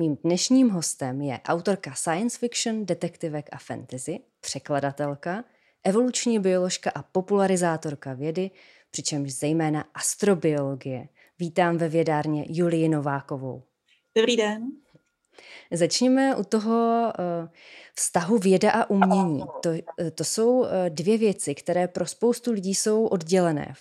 Mým dnešním hostem je autorka science fiction, detektivek a fantasy, překladatelka, evoluční bioložka a popularizátorka vědy, přičemž zejména astrobiologie. Vítám ve vědárně Julii Novákovou. Dobrý den. Začněme u toho uh, vztahu věda a umění. To, uh, to jsou uh, dvě věci, které pro spoustu lidí jsou oddělené.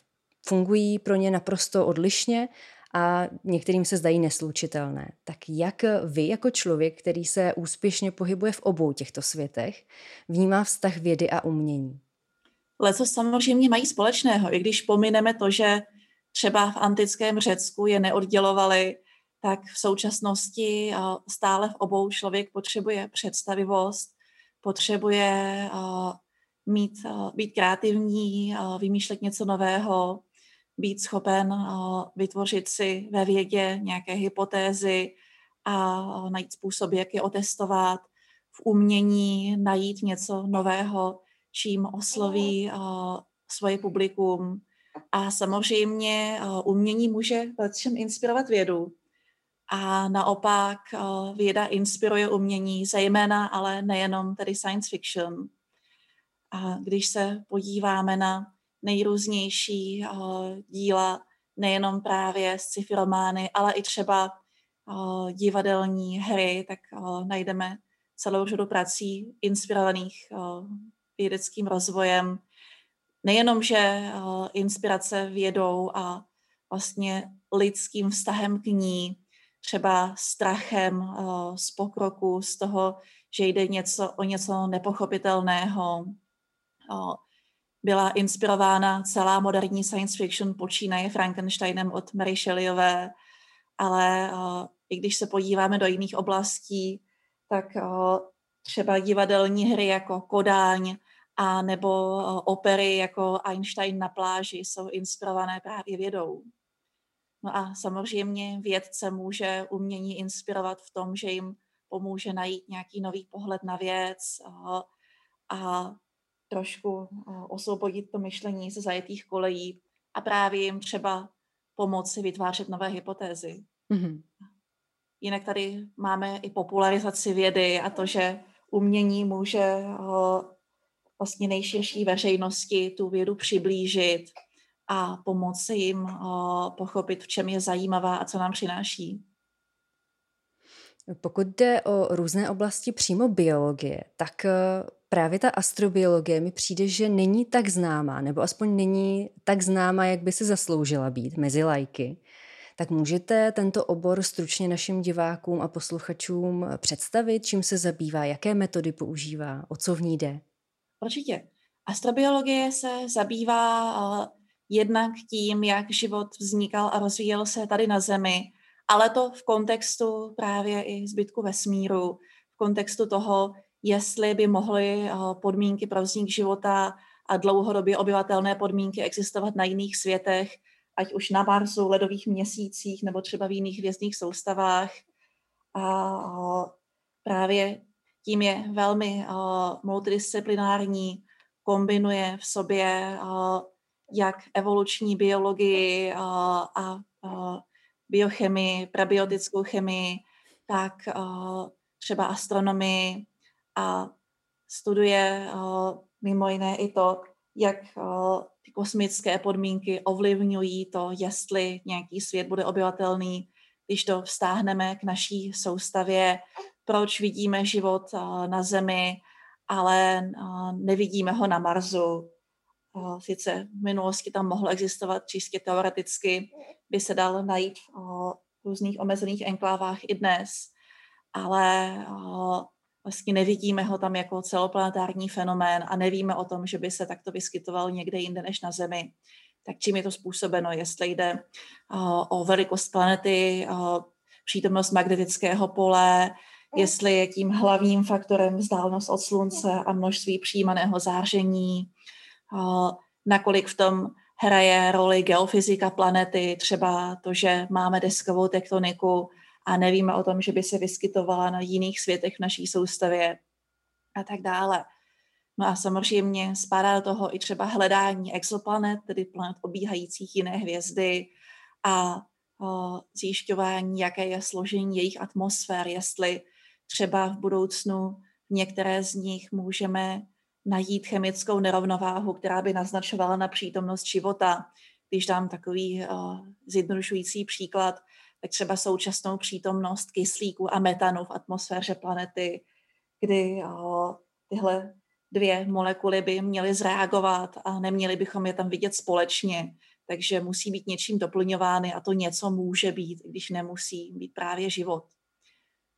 Fungují pro ně naprosto odlišně a některým se zdají neslučitelné. Tak jak vy jako člověk, který se úspěšně pohybuje v obou těchto světech, vnímá vztah vědy a umění? Leco samozřejmě mají společného, i když pomineme to, že třeba v antickém Řecku je neoddělovali, tak v současnosti stále v obou člověk potřebuje představivost, potřebuje mít, být kreativní, vymýšlet něco nového, být schopen vytvořit si ve vědě nějaké hypotézy a najít způsoby, jak je otestovat, v umění najít něco nového, čím osloví svoje publikum. A samozřejmě umění může všem inspirovat vědu. A naopak věda inspiruje umění, zejména, ale nejenom tedy science fiction. A když se podíváme na nejrůznější uh, díla, nejenom právě sci-fi romány, ale i třeba uh, divadelní hry, tak uh, najdeme celou řadu prací inspirovaných vědeckým rozvojem. Nejenom, že inspirace vědou a vlastně lidským vztahem k ní, třeba strachem z pokroku, z toho, že jde něco, o něco nepochopitelného, byla inspirována celá moderní science fiction, počínaje Frankensteinem od Mary Shelleyové, ale uh, i když se podíváme do jiných oblastí, tak uh, třeba divadelní hry jako Kodáň a nebo uh, opery jako Einstein na pláži jsou inspirované právě vědou. No a samozřejmě vědce může umění inspirovat v tom, že jim pomůže najít nějaký nový pohled na věc a trošku osvobodit to myšlení ze zajetých kolejí a právě jim třeba pomoci vytvářet nové hypotézy. Mm-hmm. Jinak tady máme i popularizaci vědy a to, že umění může vlastně nejširší veřejnosti tu vědu přiblížit a pomoci jim pochopit, v čem je zajímavá a co nám přináší. Pokud jde o různé oblasti přímo biologie, tak právě ta astrobiologie mi přijde, že není tak známá, nebo aspoň není tak známá, jak by se zasloužila být mezi lajky. Tak můžete tento obor stručně našim divákům a posluchačům představit, čím se zabývá, jaké metody používá, o co v ní jde? Určitě. Astrobiologie se zabývá uh, jednak tím, jak život vznikal a rozvíjel se tady na Zemi, ale to v kontextu právě i zbytku vesmíru, v kontextu toho, jestli by mohly eh, podmínky pro vznik života a dlouhodobě obyvatelné podmínky existovat na jiných světech, ať už na Marsu, ledových měsících nebo třeba v jiných hvězdných soustavách. A eh, právě tím je velmi eh, multidisciplinární, kombinuje v sobě jak evoluční biologii a biochemii, prebiotickou chemii, tak třeba astronomii, a studuje mimo jiné i to, jak ty kosmické podmínky ovlivňují to, jestli nějaký svět bude obyvatelný, když to vztáhneme k naší soustavě, proč vidíme život na Zemi, ale nevidíme ho na Marsu. Sice v minulosti tam mohl existovat čistě teoreticky, by se dal najít v různých omezených enklávách i dnes, ale vlastně nevidíme ho tam jako celoplanetární fenomén a nevíme o tom, že by se takto vyskytoval někde jinde než na Zemi. Tak čím je to způsobeno? Jestli jde uh, o velikost planety, uh, přítomnost magnetického pole, jestli je tím hlavním faktorem vzdálenost od slunce a množství přijímaného záření, nakolik v tom hraje roli geofyzika planety, třeba to, že máme deskovou tektoniku a nevíme o tom, že by se vyskytovala na jiných světech v naší soustavě a tak dále. No a samozřejmě spadá do toho i třeba hledání exoplanet, tedy planet obíhajících jiné hvězdy a o, zjišťování, jaké je složení jejich atmosfér, jestli třeba v budoucnu některé z nich můžeme najít chemickou nerovnováhu, která by naznačovala na přítomnost života. Když dám takový uh, zjednodušující příklad, tak třeba současnou přítomnost kyslíku a metanu v atmosféře planety, kdy uh, tyhle dvě molekuly by měly zreagovat a neměli bychom je tam vidět společně. Takže musí být něčím doplňovány a to něco může být, když nemusí být právě život.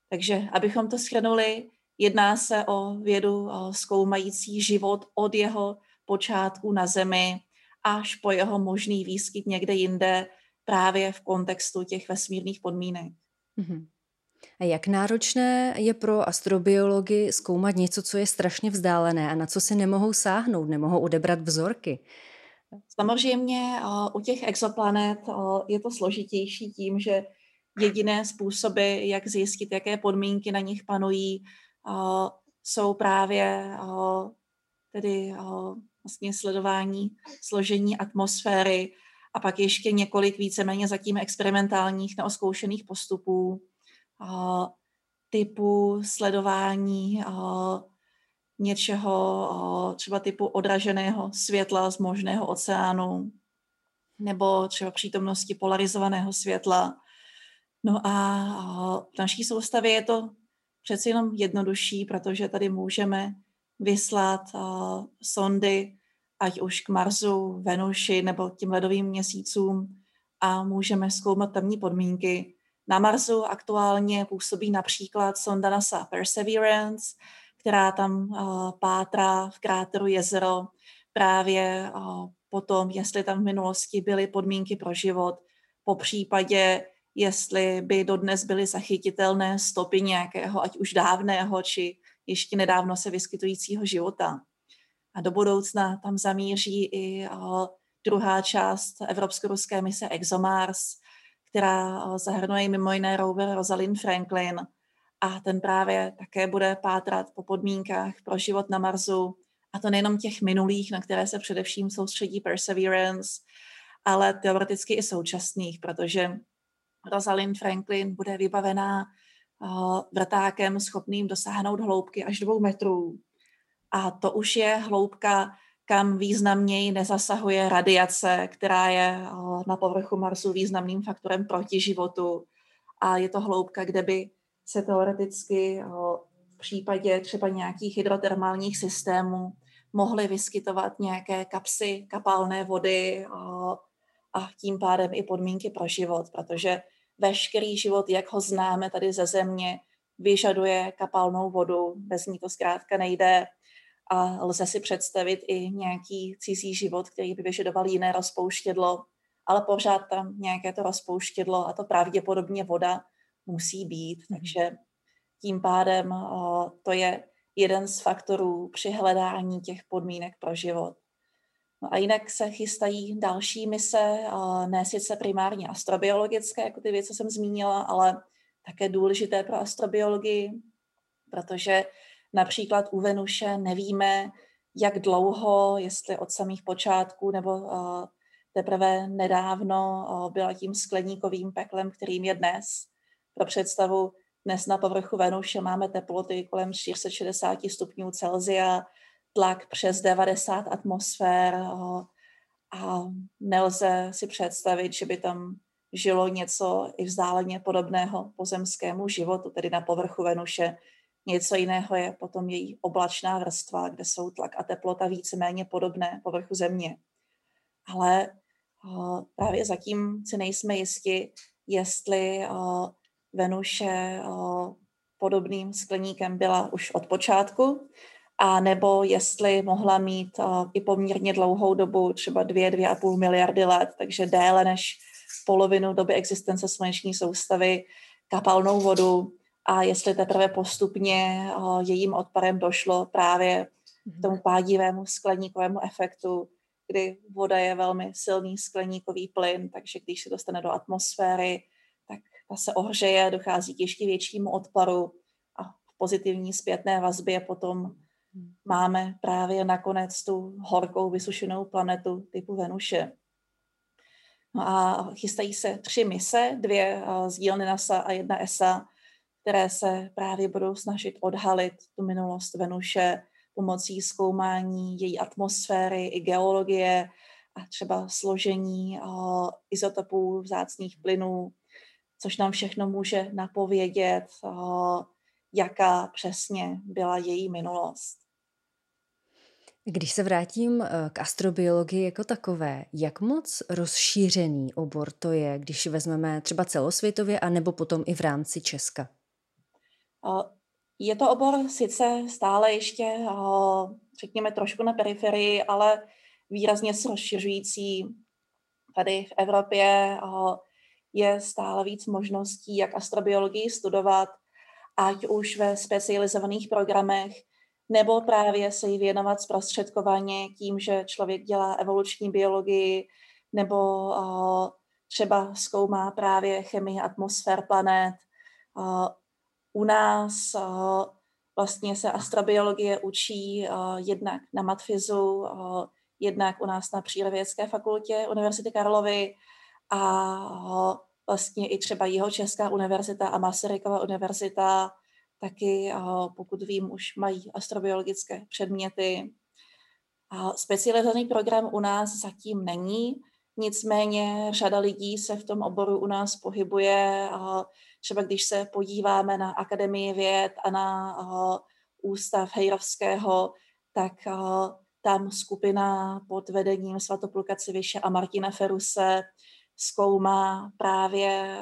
Takže abychom to shrnuli, jedná se o vědu zkoumající život od jeho počátku na Zemi až po jeho možný výskyt někde jinde právě v kontextu těch vesmírných podmínek. Mm-hmm. A jak náročné je pro astrobiology zkoumat něco, co je strašně vzdálené a na co si nemohou sáhnout, nemohou odebrat vzorky? Samozřejmě u těch exoplanet je to složitější tím, že jediné způsoby, jak zjistit, jaké podmínky na nich panují, jsou právě tedy vlastně sledování složení atmosféry a pak ještě několik víceméně zatím experimentálních neoskoušených postupů typu sledování něčeho třeba typu odraženého světla z možného oceánu nebo třeba přítomnosti polarizovaného světla. No a v naší soustavě je to přeci jenom jednodušší, protože tady můžeme vyslat sondy, ať už k Marsu, Venuši nebo tím ledovým měsícům a můžeme zkoumat tamní podmínky. Na Marsu aktuálně působí například sonda NASA Perseverance, která tam uh, pátrá v kráteru jezero právě uh, po tom, jestli tam v minulosti byly podmínky pro život, po případě, jestli by dodnes byly zachytitelné stopy nějakého, ať už dávného, či ještě nedávno se vyskytujícího života. A do budoucna tam zamíří i uh, druhá část evropsko-ruské mise ExoMars, která uh, zahrnuje mimo jiné rover Rosalind Franklin, a ten právě také bude pátrat po podmínkách pro život na Marsu, a to nejenom těch minulých, na které se především soustředí Perseverance, ale teoreticky i současných, protože Rosalind Franklin bude vybavená uh, vrtákem schopným dosáhnout hloubky až dvou metrů. A to už je hloubka, kam významněji nezasahuje radiace, která je uh, na povrchu Marsu významným faktorem proti životu. A je to hloubka, kde by se teoreticky v případě třeba nějakých hydrotermálních systémů mohly vyskytovat nějaké kapsy kapalné vody a tím pádem i podmínky pro život, protože veškerý život, jak ho známe tady ze země, vyžaduje kapalnou vodu, bez ní to zkrátka nejde a lze si představit i nějaký cizí život, který by vyžadoval jiné rozpouštědlo, ale pořád tam nějaké to rozpouštědlo a to pravděpodobně voda musí být. Mhm. Takže tím pádem to je jeden z faktorů při hledání těch podmínek pro život. No a jinak se chystají další mise, ne sice primárně astrobiologické, jako ty věci, co jsem zmínila, ale také důležité pro astrobiologii, protože například u Venuše nevíme, jak dlouho, jestli od samých počátků nebo teprve nedávno byla tím skleníkovým peklem, kterým je dnes. Pro představu, dnes na povrchu Venuše máme teploty kolem 460 stupňů Celsia, tlak přes 90 atmosfér a nelze si představit, že by tam žilo něco i vzdáleně podobného pozemskému životu, tedy na povrchu Venuše. Něco jiného je potom její oblačná vrstva, kde jsou tlak a teplota víceméně podobné povrchu Země. Ale právě zatím si nejsme jisti, jestli Venuše podobným skleníkem byla už od počátku, a nebo jestli mohla mít i poměrně dlouhou dobu, třeba dvě, dvě a půl miliardy let, takže déle než polovinu doby existence sluneční soustavy, kapalnou vodu a jestli teprve postupně jejím odparem došlo právě k tomu pádivému skleníkovému efektu, kdy voda je velmi silný skleníkový plyn, takže když se dostane do atmosféry, tak ta se ohřeje, dochází k ještě většímu odparu a v pozitivní zpětné vazbě potom máme právě nakonec tu horkou vysušenou planetu typu Venuše. No a chystají se tři mise, dvě z dílny NASA a jedna ESA, které se právě budou snažit odhalit tu minulost Venuše pomocí zkoumání její atmosféry i geologie a třeba složení izotopů vzácných plynů, což nám všechno může napovědět, jaká přesně byla její minulost. Když se vrátím eh, k astrobiologii jako takové, jak moc rozšířený obor to je, když vezmeme třeba celosvětově, a nebo potom i v rámci Česka? Je to obor sice stále ještě, řekněme, trošku na periferii, ale výrazně se rozšiřující. Tady v Evropě je stále víc možností, jak astrobiologii studovat, ať už ve specializovaných programech, nebo právě se jí věnovat zprostředkovaně tím, že člověk dělá evoluční biologii, nebo třeba zkoumá právě chemii atmosfér planet. U nás vlastně se astrobiologie učí jednak na matfizu, jednak u nás na Přírodovědské fakultě Univerzity Karlovy a vlastně i třeba jeho Česká univerzita a Masarykova univerzita taky, pokud vím, už mají astrobiologické předměty. Specializovaný program u nás zatím není, nicméně řada lidí se v tom oboru u nás pohybuje. Třeba když se podíváme na Akademii věd a na ústav Hejrovského, tak tam skupina pod vedením Svatopluka Civiše a Martina Feruse zkoumá právě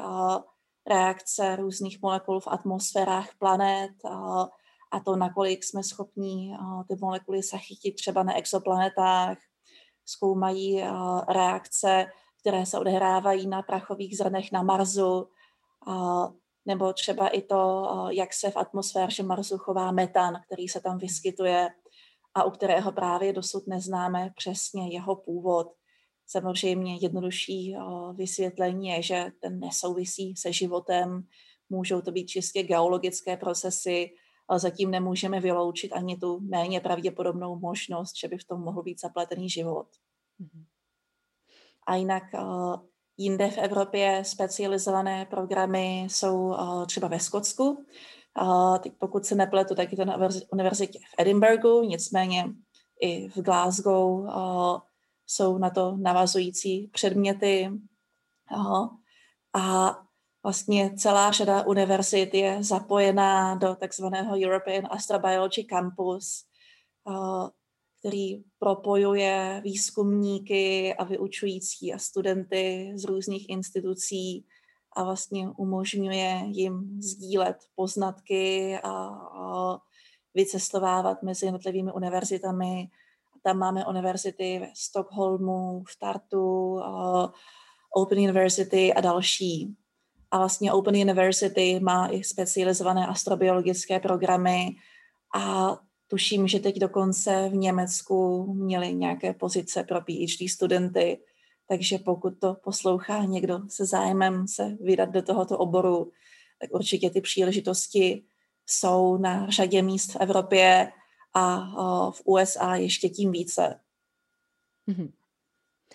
reakce různých molekul v atmosférách planet a to, nakolik jsme schopni ty molekuly zachytit třeba na exoplanetách. Zkoumají reakce, které se odehrávají na prachových zrnech na Marsu, nebo třeba i to, jak se v atmosféře Marsu chová metan, který se tam vyskytuje a u kterého právě dosud neznáme přesně jeho původ. Samozřejmě jednodušší eh, vysvětlení je, že ten nesouvisí se životem, můžou to být čistě geologické procesy, zatím nemůžeme vyloučit ani tu méně pravděpodobnou možnost, že by v tom mohl být zapletený život. Mm-hmm. A jinak eh, jinde v Evropě specializované programy jsou eh, třeba ve Skotsku. Teď pokud se nepletu, tak je to na univerzitě v Edinburghu, nicméně i v Glasgow jsou na to navazující předměty. Aha. A vlastně celá řada univerzit je zapojená do takzvaného European Astrobiology Campus, který propojuje výzkumníky a vyučující a studenty z různých institucí a vlastně umožňuje jim sdílet poznatky a, vycestovávat mezi jednotlivými univerzitami tam máme univerzity ve Stockholmu, v Tartu, Open University a další. A vlastně Open University má i specializované astrobiologické programy a tuším, že teď dokonce v Německu měli nějaké pozice pro PhD studenty, takže pokud to poslouchá někdo se zájmem se vydat do tohoto oboru, tak určitě ty příležitosti jsou na řadě míst v Evropě a v USA ještě tím více. Mm-hmm.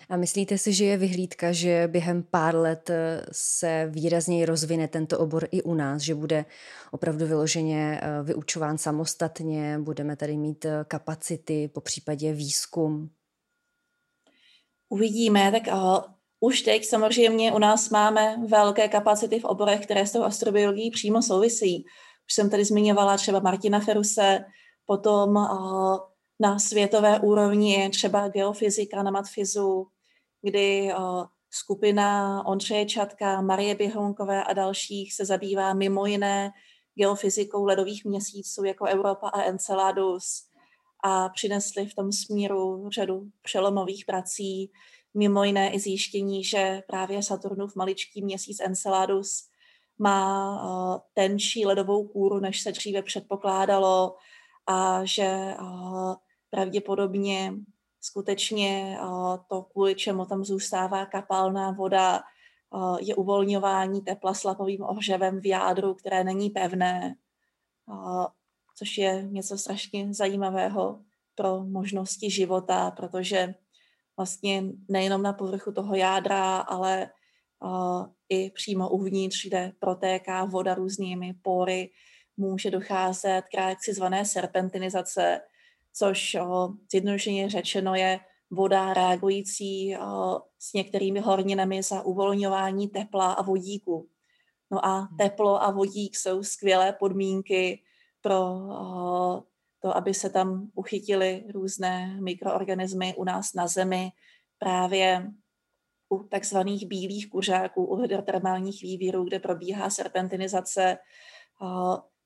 A myslíte si, že je vyhlídka, že během pár let eh, se výrazněji rozvine tento obor i u nás, že bude opravdu vyloženě eh, vyučován samostatně, budeme tady mít eh, kapacity, po případě výzkum? Uvidíme, tak uh, už teď samozřejmě u nás máme velké kapacity v oborech, které s tou astrobiologií přímo souvisí. Už jsem tady zmiňovala třeba Martina Feruse, Potom uh, na světové úrovni je třeba geofyzika na matfizu, kdy skupina Ondřeje Čatka, Marie Běhounkové a dalších se zabývá mimo jiné geofyzikou ledových měsíců jako Europa a Enceladus a přinesli v tom smíru řadu přelomových prací, mimo jiné i zjištění, že právě Saturnův maličký měsíc Enceladus má tenčí ledovou kůru, než se dříve předpokládalo a že pravděpodobně skutečně to, kvůli čemu tam zůstává kapalná voda, je uvolňování tepla slapovým ohřevem v jádru, které není pevné, což je něco strašně zajímavého pro možnosti života, protože vlastně nejenom na povrchu toho jádra, ale i přímo uvnitř, kde protéká voda různými pory, může docházet k reakci zvané serpentinizace, což zjednodušeně řečeno je voda reagující s některými horninami za uvolňování tepla a vodíku. No a hmm. teplo a vodík jsou skvělé podmínky pro to, aby se tam uchytily různé mikroorganismy u nás na Zemi, právě u takzvaných bílých kuřáků, u hydrotermálních vývírů, kde probíhá serpentinizace,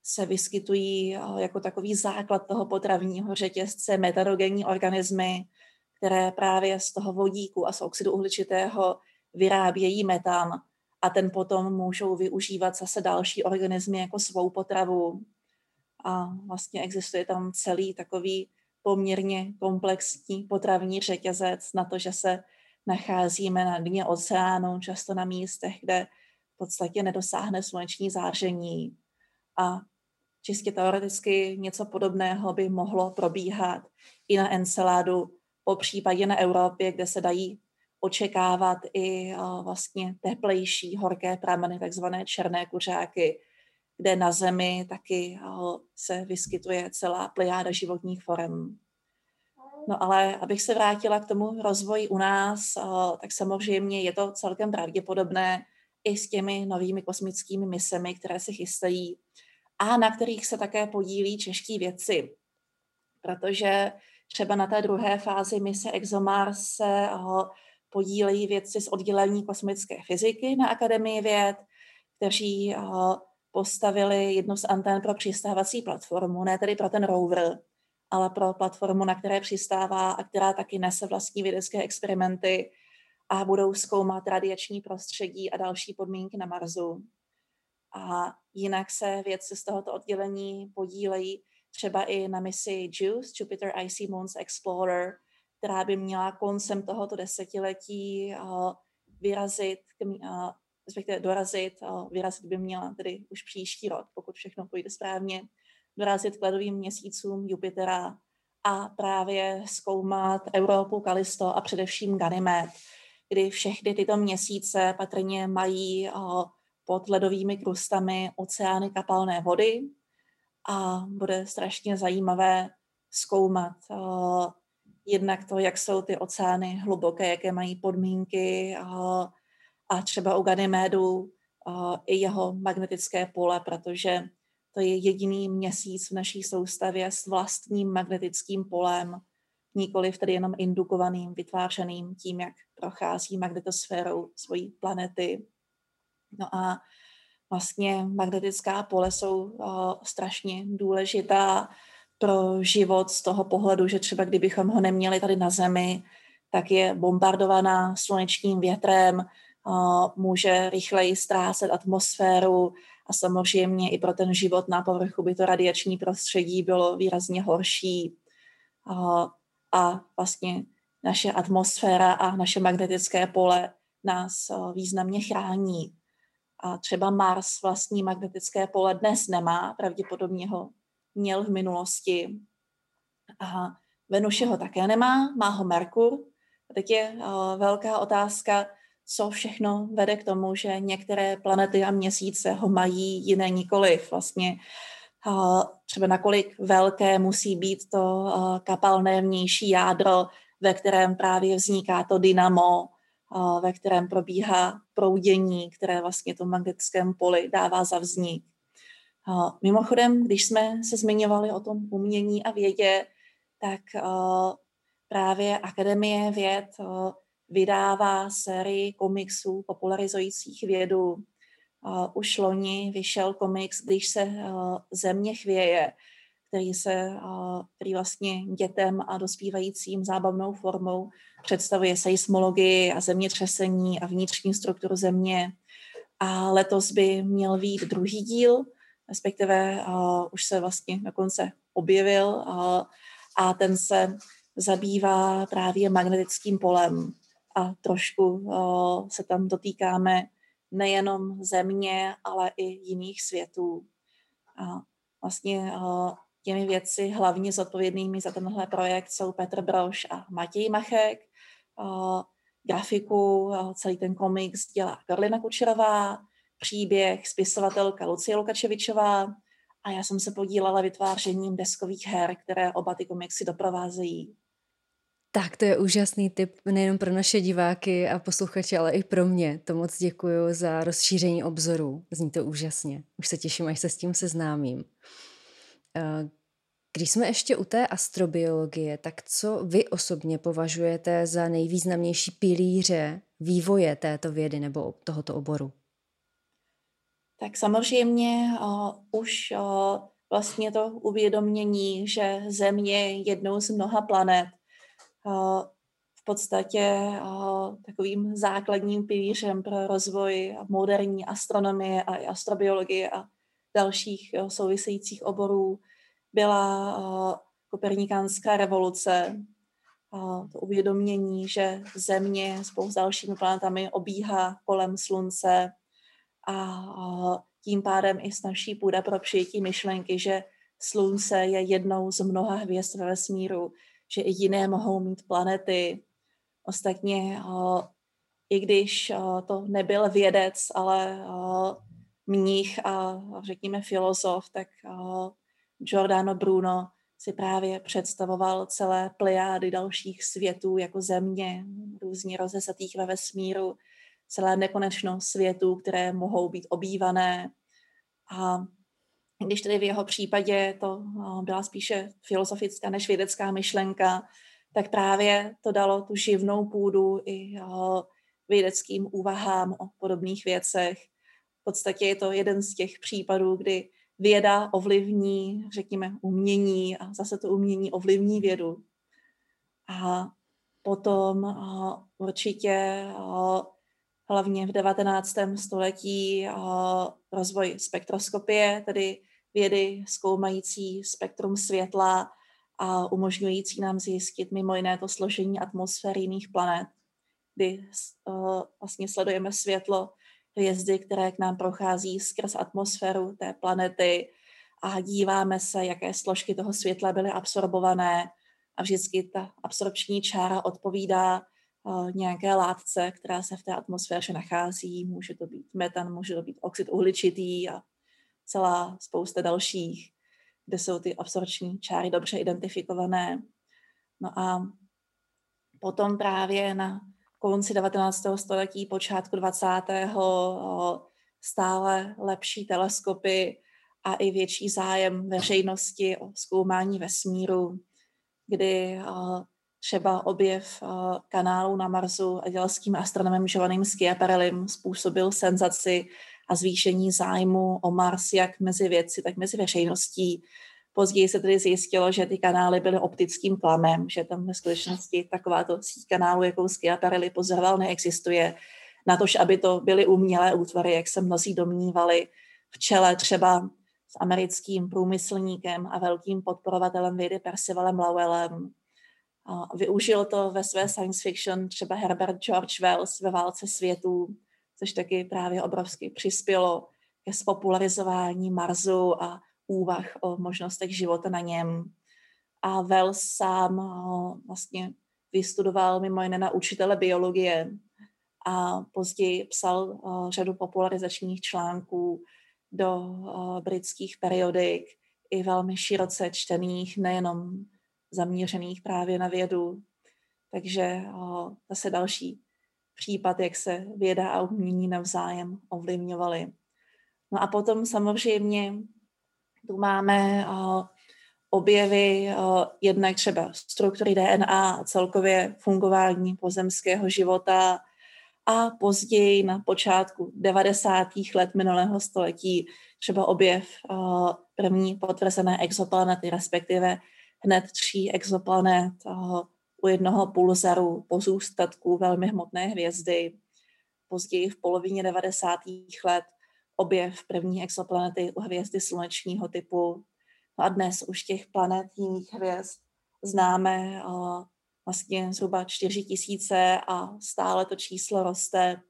se vyskytují jako takový základ toho potravního řetězce metarogenní organismy, které právě z toho vodíku a z oxidu uhličitého vyrábějí metan a ten potom můžou využívat zase další organismy jako svou potravu. A vlastně existuje tam celý takový poměrně komplexní potravní řetězec na to, že se nacházíme na dně oceánu, často na místech, kde v podstatě nedosáhne sluneční záření. A čistě teoreticky něco podobného by mohlo probíhat i na Enceladu, po případě na Evropě, kde se dají očekávat i vlastně teplejší horké prameny, takzvané černé kuřáky, kde na Zemi taky se vyskytuje celá plejáda životních forem. No ale abych se vrátila k tomu rozvoji u nás, tak samozřejmě je to celkem pravděpodobné i s těmi novými kosmickými misemi, které se chystají a na kterých se také podílí čeští věci. Protože třeba na té druhé fázi mise ExoMars se podílejí vědci z oddělení kosmické fyziky na Akademii věd, kteří postavili jednu z antén pro přistávací platformu, ne tedy pro ten rover, ale pro platformu, na které přistává a která taky nese vlastní vědecké experimenty a budou zkoumat radiační prostředí a další podmínky na Marsu. A jinak se vědci z tohoto oddělení podílejí třeba i na misi JUICE, Jupiter Icy Moons Explorer, která by měla koncem tohoto desetiletí vyrazit, respektive dorazit, vyrazit by měla tedy už příští rok, pokud všechno půjde správně, dorazit k ledovým měsícům Jupitera a právě zkoumat Evropu, Kalisto a především Ganymed, kdy všechny tyto měsíce patrně mají pod ledovými krustami oceány kapalné vody a bude strašně zajímavé zkoumat jednak to, jak jsou ty oceány hluboké, jaké mají podmínky a třeba u Ganymedu i jeho magnetické pole, protože to je jediný měsíc v naší soustavě s vlastním magnetickým polem, nikoli tedy jenom indukovaným, vytvářeným tím, jak prochází magnetosférou svojí planety. No a vlastně magnetická pole jsou uh, strašně důležitá pro život z toho pohledu, že třeba kdybychom ho neměli tady na Zemi, tak je bombardovaná slunečním větrem, uh, může rychleji ztrácet atmosféru a samozřejmě i pro ten život na povrchu by to radiační prostředí bylo výrazně horší. Uh, a vlastně naše atmosféra a naše magnetické pole nás významně chrání. A třeba Mars vlastní magnetické pole dnes nemá, pravděpodobně ho měl v minulosti. A Venuše ho také nemá, má ho Merkur. A teď je uh, velká otázka, co všechno vede k tomu, že některé planety a měsíce ho mají, jiné nikoliv. Vlastně uh, třeba nakolik velké musí být to uh, kapalné vnější jádro, ve kterém právě vzniká to dynamo, ve kterém probíhá proudění, které vlastně to magnetickém poli dává za vznik. Mimochodem, když jsme se zmiňovali o tom umění a vědě, tak právě Akademie věd vydává sérii komiksů popularizujících vědu. Už loni vyšel komiks, když se země chvěje, který, se, který vlastně dětem a dospívajícím zábavnou formou představuje seismologii a zemětřesení a vnitřní strukturu země A letos by měl být druhý díl, respektive už se vlastně dokonce objevil uh, a ten se zabývá právě magnetickým polem a trošku uh, se tam dotýkáme nejenom země, ale i jiných světů. A vlastně těmi věci hlavně zodpovědnými za tenhle projekt jsou Petr Broš a Matěj Machek. Grafiku, celý ten komiks dělá Karolina Kučerová, příběh spisovatelka Lucie Lukačevičová a já jsem se podílela vytvářením deskových her, které oba ty komiksy doprovázejí. Tak to je úžasný tip nejen pro naše diváky a posluchače, ale i pro mě. To moc děkuji za rozšíření obzoru. Zní to úžasně. Už se těším, až se s tím seznámím. Když jsme ještě u té astrobiologie, tak co vy osobně považujete za nejvýznamnější pilíře vývoje této vědy nebo tohoto oboru? Tak samozřejmě uh, už uh, vlastně to uvědomění, že Země je jednou z mnoha planet, uh, v podstatě uh, takovým základním pilířem pro rozvoj moderní astronomie a astrobiologie a dalších uh, souvisejících oborů byla uh, kopernikánská revoluce, to uvědomění, že Země spolu s dalšími planetami obíhá kolem Slunce, a tím pádem i snažší půda pro přijetí myšlenky, že Slunce je jednou z mnoha hvězd ve vesmíru, že i jiné mohou mít planety. Ostatně, i když to nebyl vědec, ale mních a řekněme filozof, tak Giordano Bruno si právě představoval celé plejády dalších světů jako země, různě rozesatých ve vesmíru, celé nekonečno světů, které mohou být obývané. A když tedy v jeho případě to byla spíše filozofická než vědecká myšlenka, tak právě to dalo tu živnou půdu i vědeckým úvahám o podobných věcech. V podstatě je to jeden z těch případů, kdy věda ovlivní, řekněme, umění a zase to umění ovlivní vědu. A potom určitě hlavně v 19. století rozvoj spektroskopie, tedy vědy zkoumající spektrum světla a umožňující nám zjistit mimo jiné to složení atmosféry jiných planet, kdy vlastně sledujeme světlo hvězdy, které k nám prochází skrz atmosféru té planety a díváme se, jaké složky toho světla byly absorbované a vždycky ta absorpční čára odpovídá nějaké látce, která se v té atmosféře nachází. Může to být metan, může to být oxid uhličitý a celá spousta dalších, kde jsou ty absorpční čáry dobře identifikované. No a potom právě na konci 19. století, počátku 20. stále lepší teleskopy a i větší zájem veřejnosti o zkoumání vesmíru, kdy Třeba objev kanálu na Marsu dělským astronomem Giovannim Schiaparellim způsobil senzaci a zvýšení zájmu o Mars jak mezi vědci, tak mezi veřejností. Později se tedy zjistilo, že ty kanály byly optickým klamem, že tam ve skutečnosti takováto síť kanálu, jakou Schiaparelli pozoroval, neexistuje. Na tož, aby to byly umělé útvary, jak se mnozí domnívali, v čele třeba s americkým průmyslníkem a velkým podporovatelem vědy Percivalem Lowellem, Využil to ve své science fiction třeba Herbert George Wells ve Válce světů, což taky právě obrovsky přispělo ke spopularizování Marsu a úvah o možnostech života na něm. A Wells sám vlastně vystudoval mimo jiné na učitele biologie a později psal řadu popularizačních článků do britských periodik, i velmi široce čtených, nejenom zaměřených právě na vědu. Takže zase další případ, jak se věda a umění navzájem ovlivňovaly. No a potom samozřejmě tu máme o, objevy o, jednak třeba struktury DNA a celkově fungování pozemského života a později na počátku 90. let minulého století třeba objev o, první potvrzené exoplanety, respektive hned tří exoplanet u jednoho pulzaru pozůstatků velmi hmotné hvězdy. později v polovině 90. let objev první exoplanety u hvězdy slunečního typu. No a dnes už těch planet jiných hvězd známe vlastně zhruba 4 tisíce a stále to číslo roste.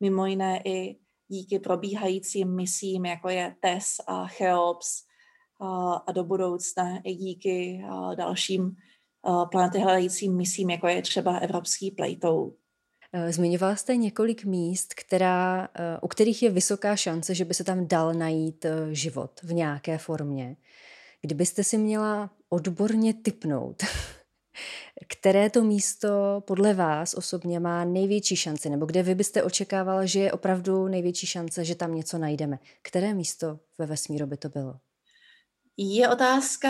Mimo jiné i díky probíhajícím misím, jako je TES a CHEOPS, a do budoucna i díky dalším planety hledajícím misím, jako je třeba Evropský plejtou. Eh, zmiňovala jste několik míst, která, eh, u kterých je vysoká šance, že by se tam dal najít eh, život v nějaké formě. Kdybyste si měla odborně typnout, které to místo podle vás osobně má největší šanci, nebo kde vy byste očekávala, že je opravdu největší šance, že tam něco najdeme? Které místo ve vesmíru by to bylo? Je otázka,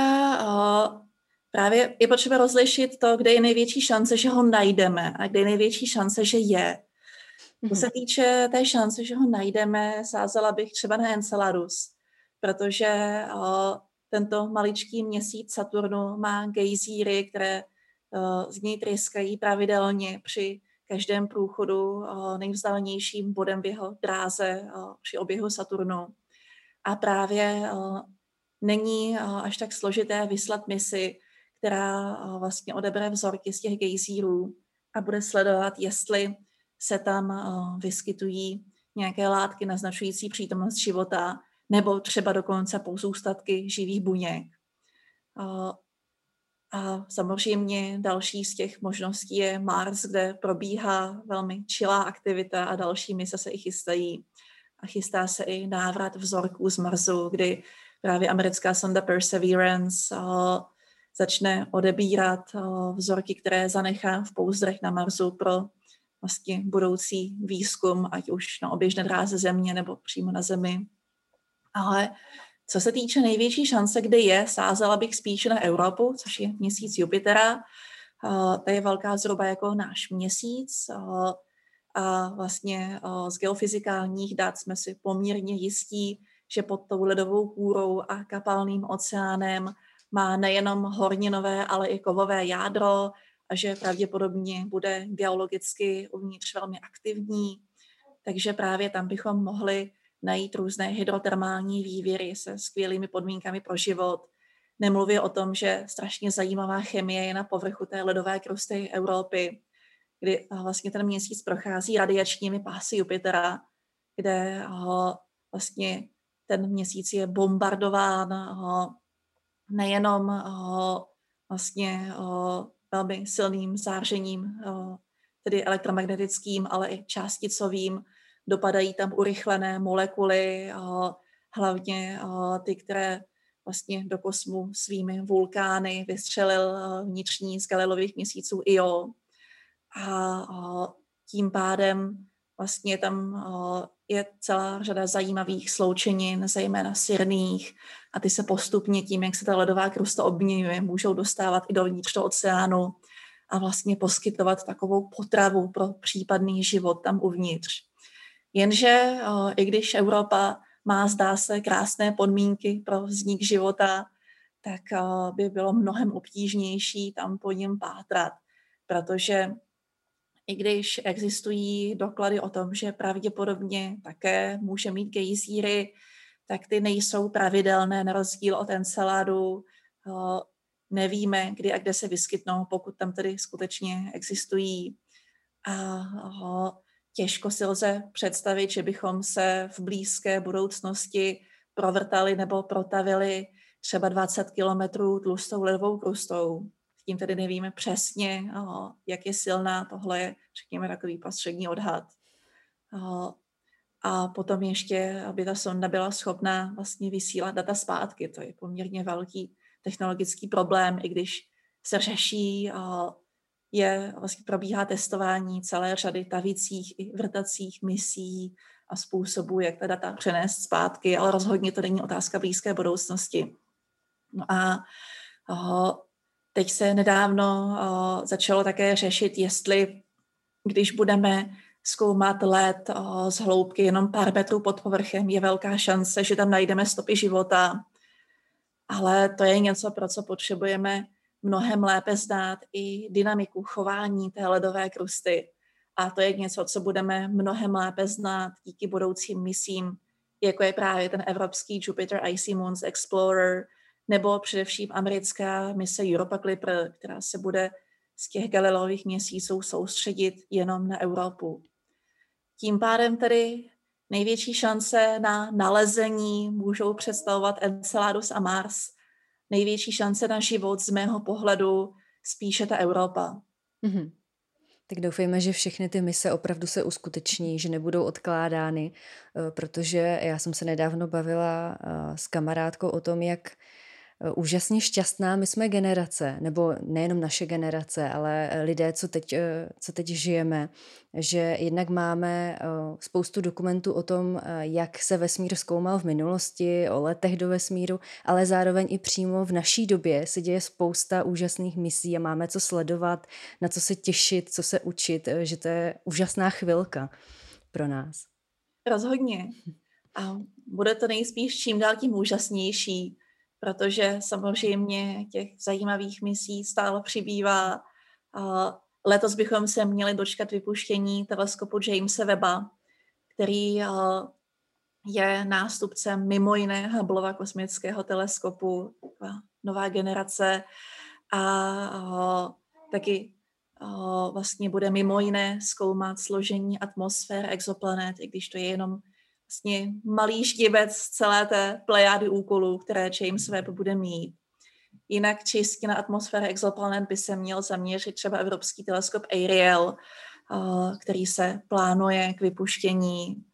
právě je potřeba rozlišit to, kde je největší šance, že ho najdeme a kde je největší šance, že je. Co se mhm. týče té šance, že ho najdeme, sázela bych třeba na Enceladus, protože tento maličký měsíc Saturnu má gejzíry, které z něj tryskají pravidelně při každém průchodu nejvzdálenějším bodem v jeho dráze při oběhu Saturnu. A právě není až tak složité vyslat misi, která vlastně odebere vzorky z těch gejzírů a bude sledovat, jestli se tam vyskytují nějaké látky naznačující přítomnost života nebo třeba dokonce pozůstatky živých buněk. A samozřejmě další z těch možností je Mars, kde probíhá velmi čilá aktivita a další mise se i chystají. A chystá se i návrat vzorků z Marsu, kdy právě americká sonda Perseverance začne odebírat eh, vzorky, které zanechá v pouzdrech na Marsu pro vlastně budoucí výzkum, ať už na oběžné dráze Země nebo přímo na Zemi. Ale co se týče největší šance, kde je, sázela bych spíše na Evropu, což je měsíc Jupitera. Eh, ta je velká zhruba jako náš měsíc eh, a vlastně z geofyzikálních dat jsme si poměrně jistí, že pod tou ledovou kůrou a kapalným oceánem má nejenom horninové, ale i kovové jádro a že pravděpodobně bude geologicky uvnitř velmi aktivní. Takže právě tam bychom mohli najít různé hydrotermální vývěry se skvělými podmínkami pro život. Nemluvě o tom, že strašně zajímavá chemie je na povrchu té ledové krusty Evropy, kdy vlastně ten měsíc prochází radiačními pásy Jupitera, kde vlastně ten měsíc je bombardován nejenom uh, vlastně uh, velmi silným zářením, uh, tedy elektromagnetickým, ale i částicovým. Dopadají tam urychlené molekuly, uh, hlavně uh, ty, které vlastně do kosmu svými vulkány vystřelil vnitřní z Galilových měsíců Io. A uh, tím pádem vlastně tam uh, je celá řada zajímavých sloučenin, zejména sirných, a ty se postupně tím, jak se ta ledová krusta obměňuje, můžou dostávat i dovnitř do oceánu a vlastně poskytovat takovou potravu pro případný život tam uvnitř. Jenže i když Evropa má, zdá se, krásné podmínky pro vznik života, tak by bylo mnohem obtížnější tam po něm pátrat, protože i když existují doklady o tom, že pravděpodobně také může mít gejzíry, tak ty nejsou pravidelné na rozdíl od enceládu. Nevíme, kdy a kde se vyskytnou, pokud tam tedy skutečně existují. A těžko si lze představit, že bychom se v blízké budoucnosti provrtali nebo protavili třeba 20 kilometrů tlustou ledovou krustou tím tedy nevíme přesně, jak je silná. Tohle řekněme, takový prostřední odhad. A potom ještě, aby ta sonda byla schopná vlastně vysílat data zpátky. To je poměrně velký technologický problém, i když se řeší, je, vlastně probíhá testování celé řady tavicích i vrtacích misí a způsobů, jak ta data přenést zpátky, ale rozhodně to není otázka blízké budoucnosti. No a Teď se nedávno uh, začalo také řešit, jestli když budeme zkoumat led uh, z hloubky jenom pár metrů pod povrchem, je velká šance, že tam najdeme stopy života. Ale to je něco, pro co potřebujeme mnohem lépe znát i dynamiku chování té ledové krusty A to je něco, co budeme mnohem lépe znát díky budoucím misím, jako je právě ten evropský Jupiter Icy Moons Explorer, nebo především americká mise Europa Clipper, která se bude z těch Galileových měsíců soustředit jenom na Evropu. Tím pádem tedy největší šance na nalezení můžou představovat Enceladus a Mars. Největší šance na život z mého pohledu spíše ta Evropa. Mm-hmm. Tak doufejme, že všechny ty mise opravdu se uskuteční, že nebudou odkládány, eh, protože já jsem se nedávno bavila eh, s kamarádkou o tom, jak úžasně šťastná. My jsme generace, nebo nejenom naše generace, ale eh, lidé, co teď, eh, co teď žijeme, že jednak máme spoustu dokumentů o tom, jak se vesmír zkoumal v minulosti, o letech do vesmíru, ale zároveň i přímo v naší době se děje spousta úžasných misí a máme co sledovat, na co se těšit, co se učit, že to je úžasná chvilka pro nás. Rozhodně. A bude to nejspíš čím dál tím úžasnější protože samozřejmě těch zajímavých misí stále přibývá. Letos bychom se měli dočkat vypuštění teleskopu Jamesa Webba, který je nástupcem mimo jiné Hubbleova kosmického teleskopu, nová generace a taky vlastně bude mimo jiné zkoumat složení atmosfér exoplanet, i když to je jenom vlastně malý štěbec celé té plejády úkolů, které James Webb bude mít. Jinak čistě na atmosféru exoplanet by se měl zaměřit třeba Evropský teleskop Ariel, eh, který se plánuje k vypuštění.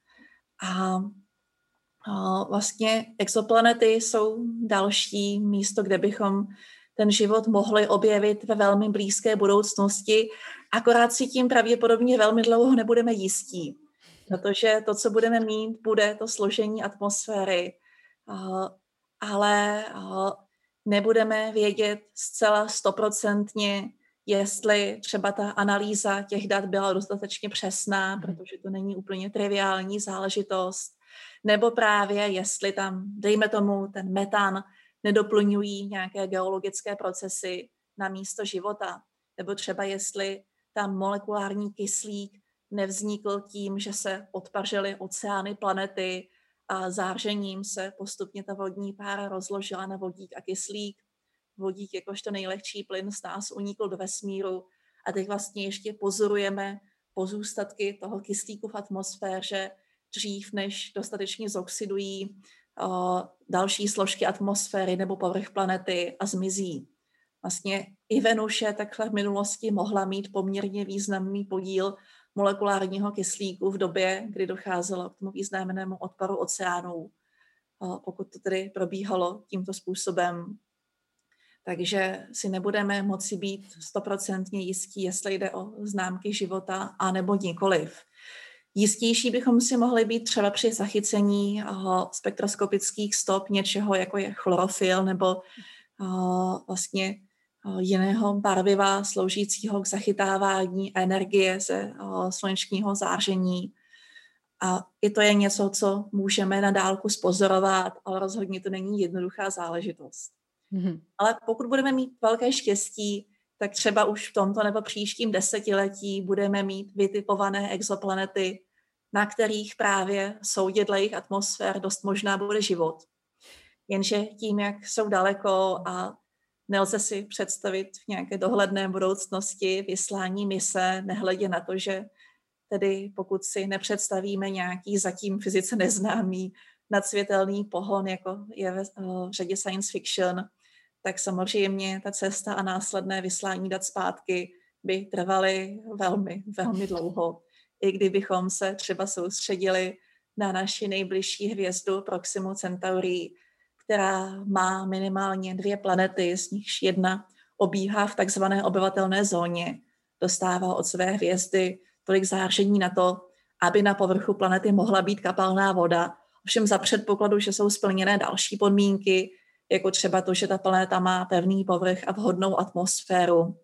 A vlastně exoplanety jsou další místo, kde bychom ten život mohli objevit ve velmi blízké budoucnosti, akorát si tím pravděpodobně velmi dlouho nebudeme jistí protože to, co budeme mít, bude to složení atmosféry, ale nebudeme vědět zcela stoprocentně, jestli třeba ta analýza těch dat byla dostatečně přesná, mhm. protože to není úplně triviální záležitost, nebo právě jestli tam, dejme tomu, ten metan nedoplňují nějaké geologické procesy na místo života, nebo třeba jestli tam molekulární kyslík nevznikl tím, že se odpařily oceány planety a zářením se postupně ta vodní pára rozložila na vodík a kyslík. Vodík jakožto nejlehčí plyn z nás unikl do vesmíru a teď vlastně ještě pozorujeme pozůstatky toho kyslíku v atmosféře dřív, než dostatečně zoxidují uh, další složky atmosféry nebo povrch planety a zmizí. Vlastně i Venuše takhle v minulosti mohla mít poměrně významný podíl molekulárního kyslíku v době, kdy docházelo k tomu významnému odparu oceánů, pokud to tedy probíhalo tímto způsobem. Takže si nebudeme moci být stoprocentně jistí, jestli jde o známky života, anebo nikoliv. Jistější bychom si mohli být třeba při zachycení spektroskopických stop něčeho, jako je chlorofil nebo vlastně jiného barviva sloužícího k zachytávání energie ze eh, slunečního záření. A i to je něco, co můžeme na dálku spozorovat, ale rozhodně to není jednoduchá záležitost. Mm-hmm. Ale pokud budeme mít velké štěstí, tak třeba už v tomto nebo příštím desetiletí budeme mít vytipované exoplanety, na kterých právě soudě dle jejich atmosfér dost možná bude život. Jenže tím, jak jsou daleko a Nelze si představit v nějaké dohledné budoucnosti vyslání mise, nehledě na to, že tedy pokud si nepředstavíme nějaký zatím fyzice neznámý nadsvětelný pohon, jako je ve uh, řadě science fiction, tak samozřejmě ta cesta a následné vyslání dat zpátky by trvaly velmi, velmi dlouho. I kdybychom se třeba soustředili na naši nejbližší hvězdu Proximu Centauri, která má minimálně dvě planety, z nichž jedna obíhá v takzvané obyvatelné zóně, dostává od své hvězdy tolik záření na to, aby na povrchu planety mohla být kapalná voda, ovšem za předpokladu, že jsou splněné další podmínky, jako třeba to, že ta planeta má pevný povrch a vhodnou atmosféru.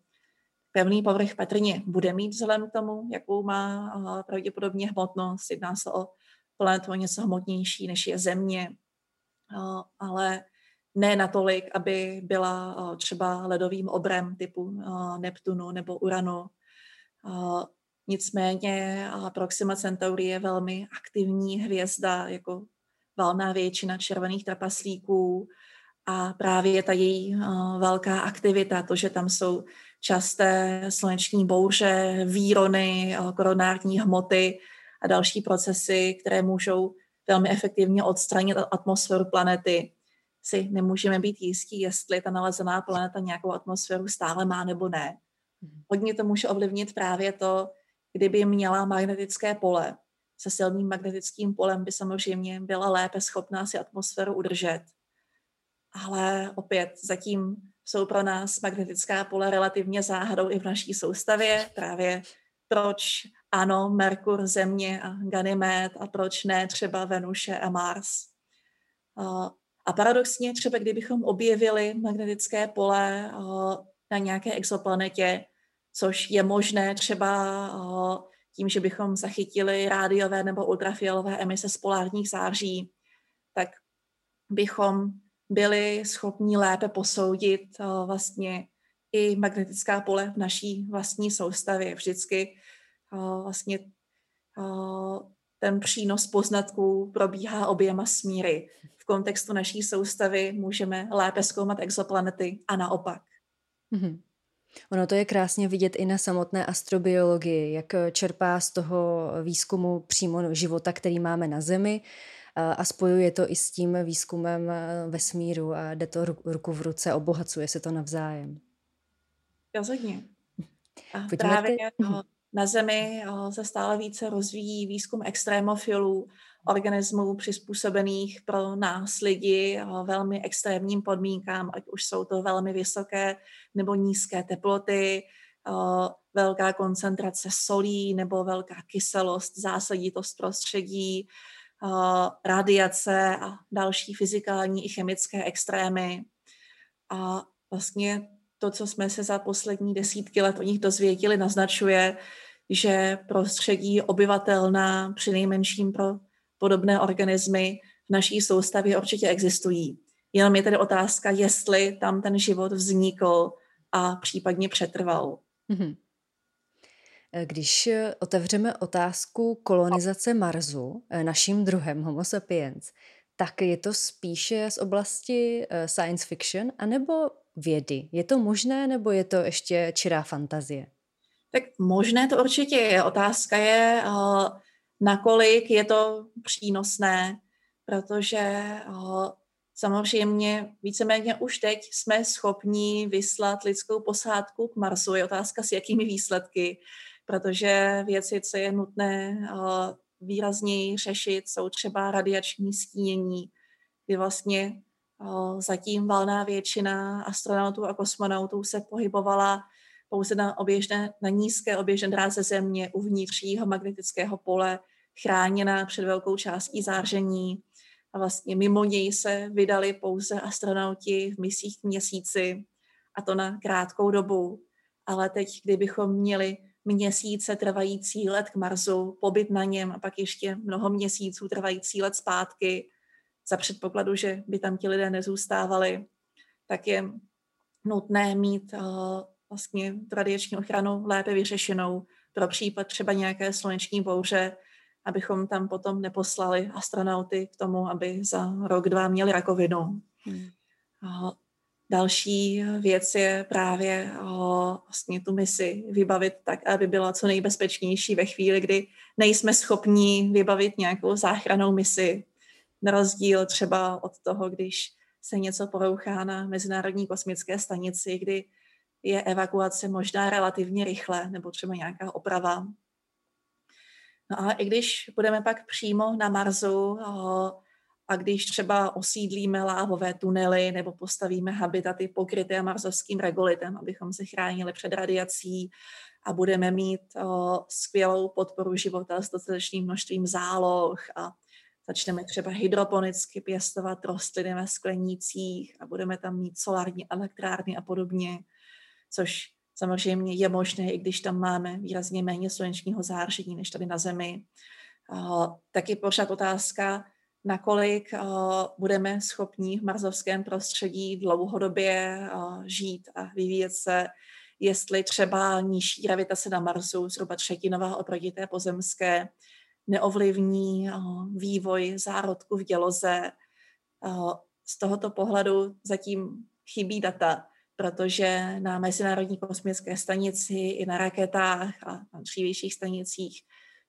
Pevný povrch patrně bude mít vzhledem k tomu, jakou má pravděpodobně hmotnost. Jedná se o planetu něco hmotnější, než je Země ale ne natolik, aby byla třeba ledovým obrem typu Neptunu nebo Uranu. nicméně Proxima Centauri je velmi aktivní hvězda, jako valná většina červených trpaslíků a právě ta její velká aktivita, to, že tam jsou časté sluneční bouře, výrony, koronární hmoty a další procesy, které můžou velmi efektivně odstranit atmosféru planety, si nemůžeme být jistí, jestli ta nalezená planeta nějakou atmosféru stále má nebo ne. Mhm. Hodně to může ovlivnit právě to, kdyby měla magnetické pole. Se silným magnetickým polem by samozřejmě byla lépe schopná si atmosféru udržet. Ale opět zatím jsou pro nás magnetická pole relativně záhadou i v naší soustavě. Právě proč ano, Merkur, Země a Ganymed a proč ne třeba Venuše a Mars. A paradoxně třeba kdybychom objevili magnetické pole na nějaké exoplanetě, což je možné třeba tím, že bychom zachytili rádiové nebo ultrafialové emise z polárních září, tak bychom byli schopni lépe posoudit vlastně i magnetická pole v naší vlastní soustavě. Vždycky vlastně ten přínos poznatků probíhá oběma smíry. V kontextu naší soustavy můžeme lépe zkoumat exoplanety a naopak. Mm-hmm. Ono to je krásně vidět i na samotné astrobiologii, jak čerpá z toho výzkumu přímo života, který máme na Zemi a spojuje to i s tím výzkumem vesmíru a jde to ruku v ruce, obohacuje se to navzájem. Rozhodně. A právě to, na Zemi se stále více rozvíjí výzkum extrémofilů, organismů přizpůsobených pro nás lidi velmi extrémním podmínkám, ať už jsou to velmi vysoké nebo nízké teploty, velká koncentrace solí nebo velká kyselost, zásaditost prostředí, radiace a další fyzikální i chemické extrémy. A vlastně to, co jsme se za poslední desítky let o nich dozvěděli, naznačuje, že prostředí obyvatelná při nejmenším pro podobné organismy v naší soustavě určitě existují. Jenom je tedy otázka, jestli tam ten život vznikl a případně přetrval. Mm-hmm. Když otevřeme otázku kolonizace Marsu eh, naším druhem Homo sapiens, tak je to spíše z oblasti science fiction anebo vědy? Je to možné nebo je to ještě čirá fantazie? Tak možné to určitě je. Otázka je, uh, nakolik je to přínosné, protože uh, samozřejmě víceméně už teď jsme schopni vyslat lidskou posádku k Marsu. Je otázka s jakými výsledky, protože věci, co je nutné uh, výrazněji řešit, jsou třeba radiační stínění, kdy vlastně zatím valná většina astronautů a kosmonautů se pohybovala pouze na, oběžné, na nízké oběžné dráze Země uvnitř jeho magnetického pole, chráněná před velkou částí záření. A vlastně mimo něj se vydali pouze astronauti v misích k měsíci, a to na krátkou dobu. Ale teď, kdybychom měli měsíce trvající let k Marsu, pobyt na něm a pak ještě mnoho měsíců trvající let zpátky, za předpokladu, že by tam ti lidé nezůstávali, tak je nutné mít uh, vlastně radiační ochranu lépe vyřešenou pro případ třeba nějaké sluneční bouře, abychom tam potom neposlali astronauty k tomu, aby za rok, dva měli rakovinu. Hmm. Další věc je právě vlastně tu misi vybavit tak, aby byla co nejbezpečnější ve chvíli, kdy nejsme schopni vybavit nějakou záchranou misi. Na rozdíl třeba od toho, když se něco porouchá na Mezinárodní kosmické stanici, kdy je evakuace možná relativně rychle nebo třeba nějaká oprava. No ale i když budeme pak přímo na Marsu a když třeba osídlíme lávové tunely nebo postavíme habitaty pokryté marsovským regolitem, abychom se chránili před radiací a budeme mít skvělou podporu života s dostatečným množstvím záloh a začneme třeba hydroponicky pěstovat rostliny ve sklenících a budeme tam mít solární elektrárny a podobně, což samozřejmě je možné, i když tam máme výrazně méně slunečního záření než tady na Zemi. Taky pořád otázka, nakolik budeme schopni v marzovském prostředí dlouhodobě žít a vyvíjet se, jestli třeba nižší gravitace na Marsu, zhruba třetinová oproti té pozemské, neovlivní vývoj zárodku v děloze. Z tohoto pohledu zatím chybí data, protože na Mezinárodní kosmické stanici i na raketách a na dřívějších stanicích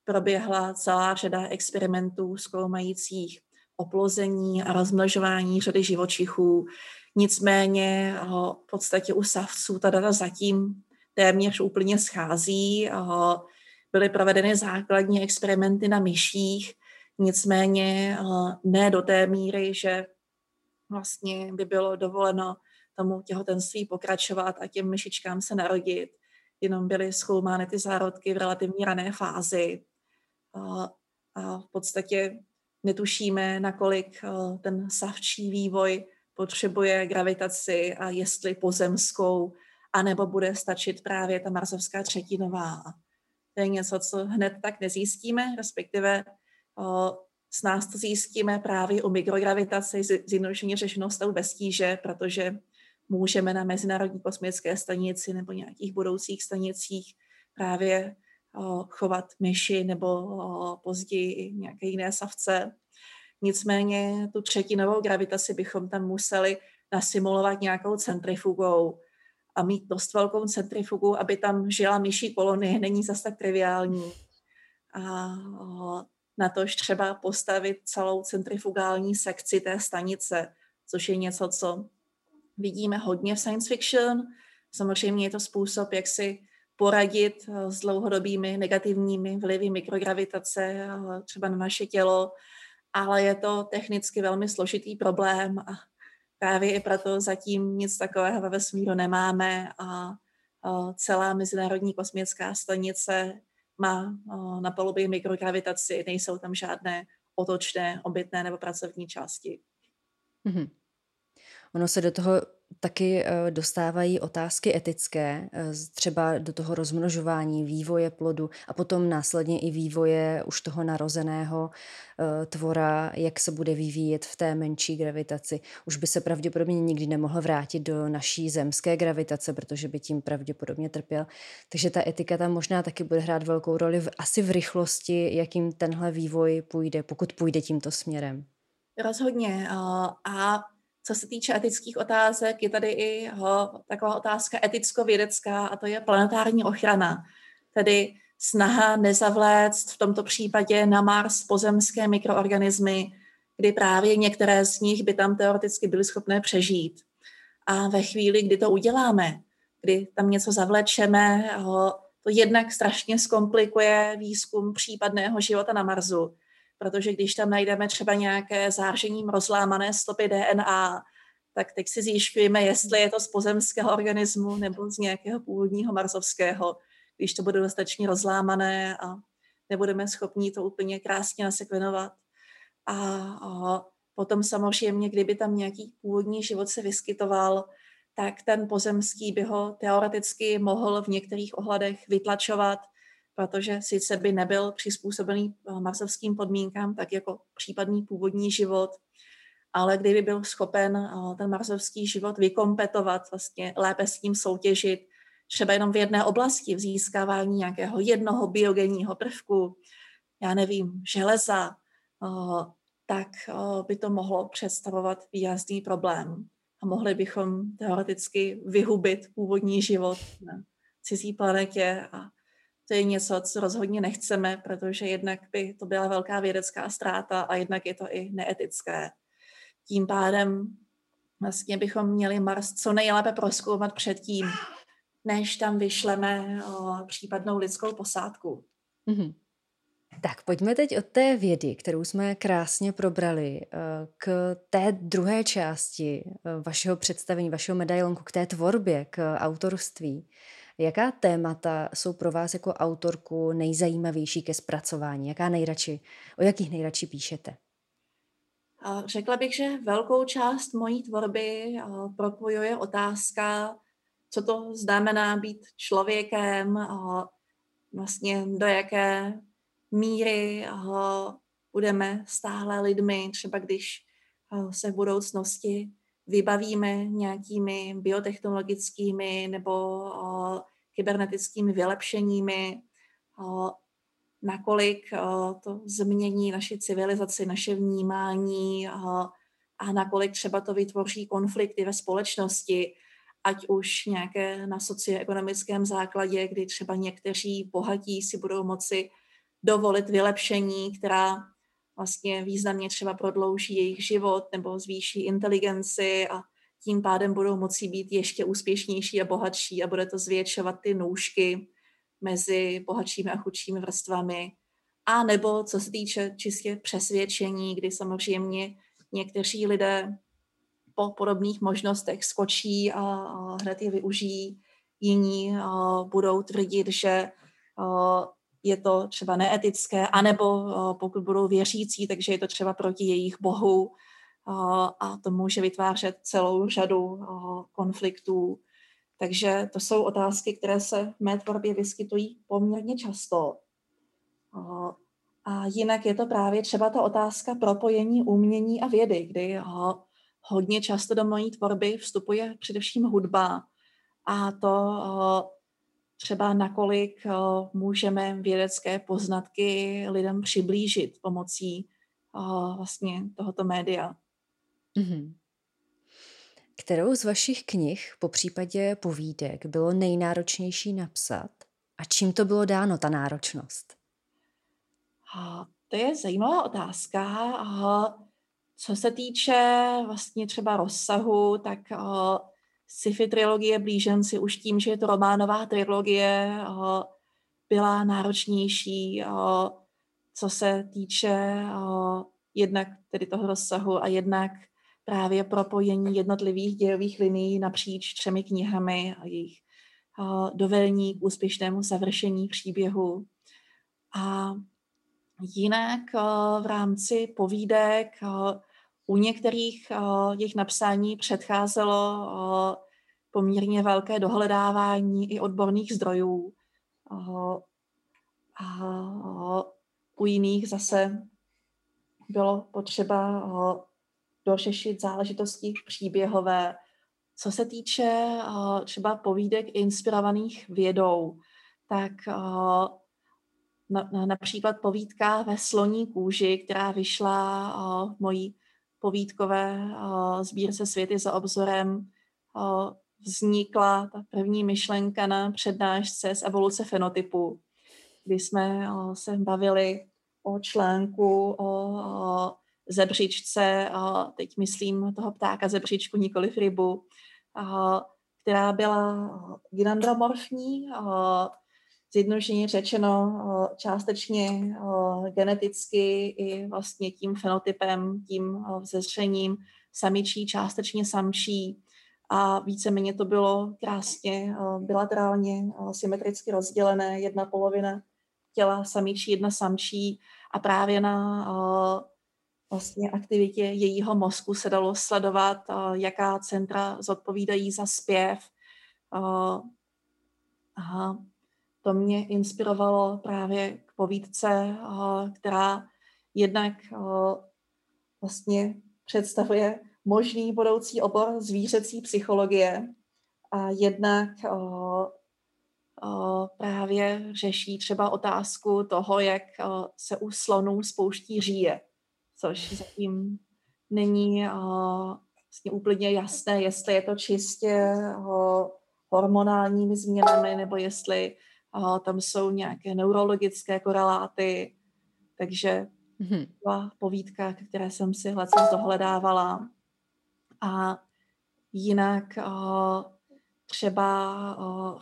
proběhla celá řada experimentů zkoumajících oplození a rozmnožování řady živočichů. Nicméně v podstatě u savců ta data zatím téměř úplně schází. Byly provedeny základní experimenty na myších, nicméně ne do té míry, že vlastně by bylo dovoleno tomu těhotenství pokračovat a těm myšičkám se narodit. Jenom byly zkoumány ty zárodky v relativně rané fázi. A v podstatě netušíme, nakolik ten savčí vývoj potřebuje gravitaci a jestli pozemskou, anebo bude stačit právě ta marsovská třetinová. To je něco, co hned tak nezjistíme, respektive o, s nás to zjistíme právě u mikrogravitace, zjednodušeně řešenou stavu bez tíže, protože můžeme na Mezinárodní kosmické stanici nebo nějakých budoucích stanicích právě chovat myši nebo později nějaké jiné savce. Nicméně tu třetinovou gravitaci bychom tam museli nasimulovat nějakou centrifugou a mít dost velkou centrifugu, aby tam žila myší kolonie, není zas tak triviální. A na tož třeba postavit celou centrifugální sekci té stanice, což je něco, co vidíme hodně v science fiction. Samozřejmě je to způsob, jak si poradit eh, s dlouhodobými negativními vlivy mikrogravitace eh, třeba na naše tělo, ale je to technicky velmi složitý problém a právě i proto zatím nic takového ve vesmíru nemáme a celá Mezinárodní kosmická stanice má na palubě mikrogravitaci, nejsou tam žádné otočné, obytné nebo pracovní části. Mm-hmm. Ono se do toho taky eh, dostávají otázky etické, eh, třeba do toho rozmnožování, vývoje plodu a potom následně i vývoje už toho narozeného eh, tvora, jak se bude vyvíjet v té menší gravitaci. Už by se pravděpodobně nikdy nemohl vrátit do naší zemské gravitace, protože by tím pravděpodobně trpěl. Takže ta etika tam možná taky bude hrát velkou roli v, asi v rychlosti, jakým tenhle vývoj půjde, pokud půjde tímto směrem. Rozhodně. A co se týče etických otázek, je tady i ho, taková otázka eticko-vědecká a to je planetární ochrana. Tedy snaha nezavléct v tomto případě na Mars pozemské mikroorganismy, kdy právě některé z nich by tam teoreticky byly schopné přežít. A ve chvíli, kdy to uděláme, kdy tam něco zavlečeme, to jednak strašně zkomplikuje výzkum případného života na Marsu, protože když tam najdeme třeba nějaké zářením rozlámané stopy DNA, tak teď si zjišťujeme, jestli je to z pozemského organismu nebo z nějakého původního marsovského, když to bude dostatečně rozlámané a nebudeme schopni to úplně krásně nasekvenovat. A, a potom samozřejmě, kdyby tam nějaký původní život se vyskytoval, tak ten pozemský by ho teoreticky mohl v některých ohledech vytlačovat protože sice by nebyl přizpůsobený eh, marsovským podmínkám, tak jako případný původní život, ale kdyby byl schopen eh, ten marsovský život vykompetovat, vlastně lépe s tím soutěžit, třeba jenom v jedné oblasti, v získávání nějakého jednoho biogenního prvku, já nevím, železa, eh, tak by to mohlo představovat výrazný problém. A mohli bychom teoreticky vyhubit původní život na cizí planetě a to je něco, co rozhodně nechceme, protože jednak by to byla velká vědecká ztráta a jednak je to i neetické. Tím pádem vlastně bychom měli Mars co nejlépe proskoumat předtím, než tam vyšleme o, případnou lidskou posádku. Mm-hmm. Tak pojďme teď od té vědy, kterou jsme krásně probrali, eh, k té druhé části eh, vašeho představení, vašeho medailonku, k té tvorbě, k autorství. Jaká témata jsou pro vás jako autorku nejzajímavější ke zpracování? Jaká nejradši, o jakých nejradši píšete? Řekla bych, že velkou část mojí tvorby propojuje otázka, co to znamená být člověkem, vlastně do jaké míry budeme stále lidmi, třeba když se v budoucnosti vybavíme nějakými biotechnologickými nebo kybernetickými vylepšeními, nakolik to změní naši civilizaci, naše vnímání a nakolik třeba to vytvoří konflikty ve společnosti, ať už nějaké na socioekonomickém základě, kdy třeba někteří bohatí si budou moci dovolit vylepšení, která vlastně významně třeba prodlouží jejich život nebo zvýší inteligenci a tím pádem budou moci být ještě úspěšnější a bohatší a bude to zvětšovat ty nůžky mezi bohatšími a chudšími vrstvami. A nebo co se týče čistě přesvědčení, kdy samozřejmě někteří lidé po podobných možnostech skočí a, hned je využijí, jiní budou tvrdit, že je to třeba neetické, anebo a, pokud budou věřící, takže je to třeba proti jejich bohu a, a to může vytvářet celou řadu a, konfliktů. Takže to jsou otázky, které se v mé tvorbě vyskytují poměrně často. A, a jinak je to právě třeba ta otázka propojení umění a vědy, kdy hodně často do mojí tvorby vstupuje především hudba a to třeba nakolik můžeme vědecké poznatky lidem přiblížit pomocí vlastně tohoto média. Mm-hmm. Kterou z vašich knih, po případě povídek, bylo nejnáročnější napsat a čím to bylo dáno, ta náročnost? A to je zajímavá otázka. A co se týče vlastně třeba rozsahu, tak uh, sci-fi trilogie Blíženci už tím, že je to románová trilogie, uh, byla náročnější, uh, co se týče uh, jednak tedy toho rozsahu a jednak právě propojení jednotlivých dějových linií napříč třemi knihami a jejich dovelní k úspěšnému završení příběhu. A Jinak eh, v rámci povídek eh, u některých eh, jejich napsání předcházelo poměrně velké dohledávání i odborných zdrojů. A u jiných zase bylo potřeba dořešit záležitosti příběhové. Co se týče třeba povídek inspirovaných vědou, tak na, na, například povídka ve sloní kůži, která vyšla v mojí povídkové sbírce Světy za obzorem, vznikla ta první myšlenka na přednášce z evoluce fenotypu, kdy jsme se bavili o článku, o, zebřičce, teď myslím toho ptáka zebřičku, nikoli rybu, která byla gynandromorfní, zjednodušeně řečeno částečně geneticky i vlastně tím fenotypem, tím vzezřením samičí, částečně samčí. A víceméně to bylo krásně bilaterálně symetricky rozdělené, jedna polovina těla samičí, jedna samčí. A právě na vlastně aktivitě jejího mozku se dalo sledovat, jaká centra zodpovídají za zpěv, Aha to mě inspirovalo právě k povídce, eh, která jednak eh, vlastně představuje možný budoucí obor zvířecí psychologie a jednak eh, právě řeší třeba otázku toho, jak se u slonů spouští říje, což zatím není vlastně úplně jasné, jestli je to čistě hormonálními změnami, nebo jestli tam jsou nějaké neurologické koreláty, takže mm-hmm. byla povídka, které jsem si hledce dohledávala. A jinak třeba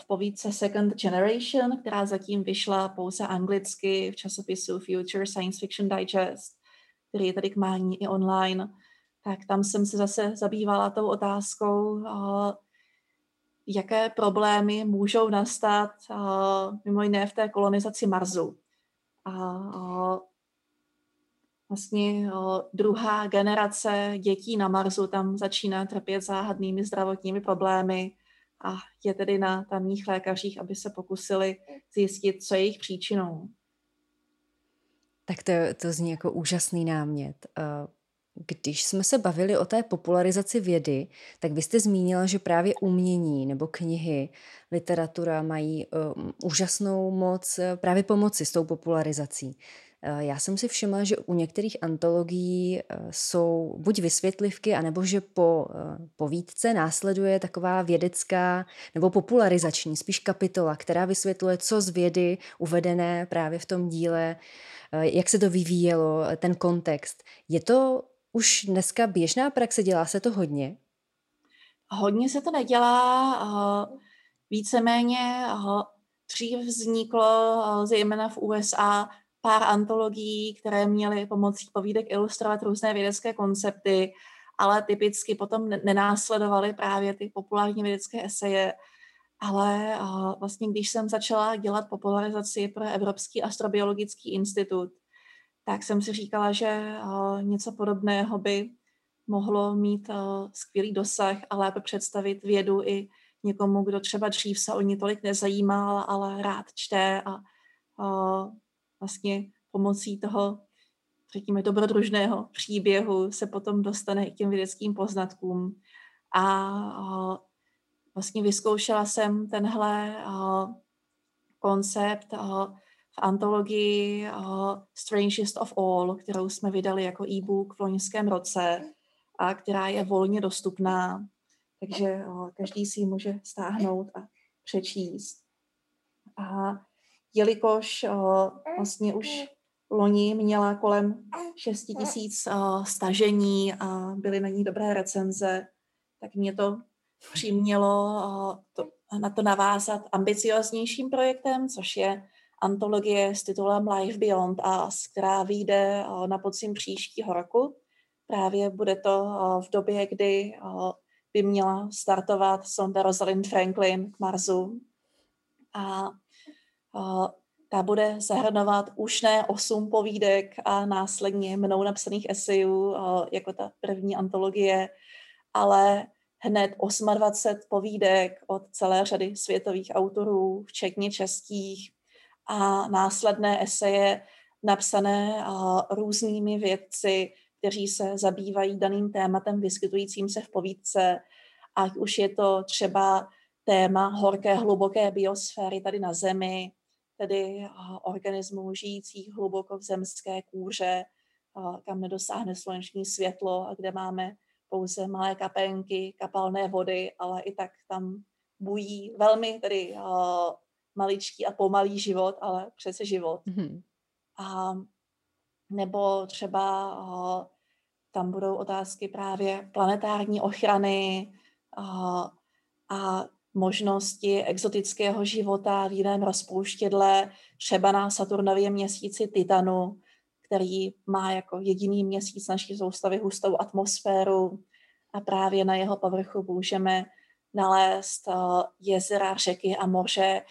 v povídce Second Generation, která zatím vyšla pouze anglicky v časopisu Future Science Fiction Digest, který je tady k mání i online, tak tam jsem se zase zabývala tou otázkou, jaké problémy můžou nastat uh, mimo jiné v té kolonizaci Marsu. A uh, vlastně uh, druhá generace dětí na Marsu tam začíná trpět záhadnými zdravotními problémy a je tedy na tamních lékařích, aby se pokusili zjistit, co je jejich příčinou. Tak to, to zní jako úžasný námět. Když jsme se bavili o té popularizaci vědy, tak vy jste zmínila, že právě umění nebo knihy, literatura mají uh, úžasnou moc uh, právě pomoci s tou popularizací. Uh, já jsem si všimla, že u některých antologií uh, jsou buď vysvětlivky, anebo že po povídce následuje taková vědecká nebo popularizační, spíš kapitola, která vysvětluje, co z vědy uvedené právě v tom díle, jak se to vyvíjelo, ten kontext. Je to už dneska běžná praxe? Dělá se to hodně? Hodně se to nedělá. Víceméně dřív vzniklo zejména v USA pár antologií, které měly pomocí povídek ilustrovat různé vědecké koncepty, ale typicky potom nenásledovaly právě ty populární vědecké eseje. Ale vlastně, když jsem začala dělat popularizaci pro Evropský astrobiologický institut, tak jsem si říkala, že uh, něco podobného by mohlo mít uh, skvělý dosah a lépe představit vědu i někomu, kdo třeba dřív se o ní tolik nezajímal, ale rád čte a uh, vlastně pomocí toho, řekněme, dobrodružného příběhu se potom dostane i k těm vědeckým poznatkům. A vlastně vyzkoušela jsem tenhle koncept v antologii uh, Strangest of All, kterou jsme vydali jako e-book v loňském roce a která je volně dostupná, takže uh, každý si ji může stáhnout a přečíst. A jelikož uh, vlastně už loni měla kolem 6 tisíc uh, stažení a byly na ní dobré recenze, tak mě to přimělo uh, to, na to navázat ambicioznějším projektem, což je antologie s titulem Life Beyond Us, která vyjde eh, na podzim příštího roku. Právě bude to eh, v době, kdy eh, by měla startovat sonda Rosalind Franklin k Marsu. A ta bude zahrnovat už ne osm povídek a následně mnou napsaných esejů, jako ta první antologie, ale hned 28 povídek od celé řady světových autorů, včetně českých, a následné eseje napsané různými vědci, kteří se zabývají daným tématem vyskytujícím se v povídce, ať už je to třeba téma horké, hluboké biosféry tady na Zemi, tedy organismů žijících hluboko v zemské kůře, kam nedosáhne sluneční světlo a kde máme pouze malé kapenky, kapalné vody, ale i tak tam bují velmi tedy maličký a pomalý život, ale přece život. Mm-hmm. A nebo třeba uh, tam budou otázky právě planetární ochrany uh, a možnosti exotického života v jiném rozpouštědle, třeba na Saturnově měsíci Titanu, který má jako jediný měsíc naší soustavy hustou atmosféru a právě na jeho povrchu můžeme nalézt jezera, řeky a moře,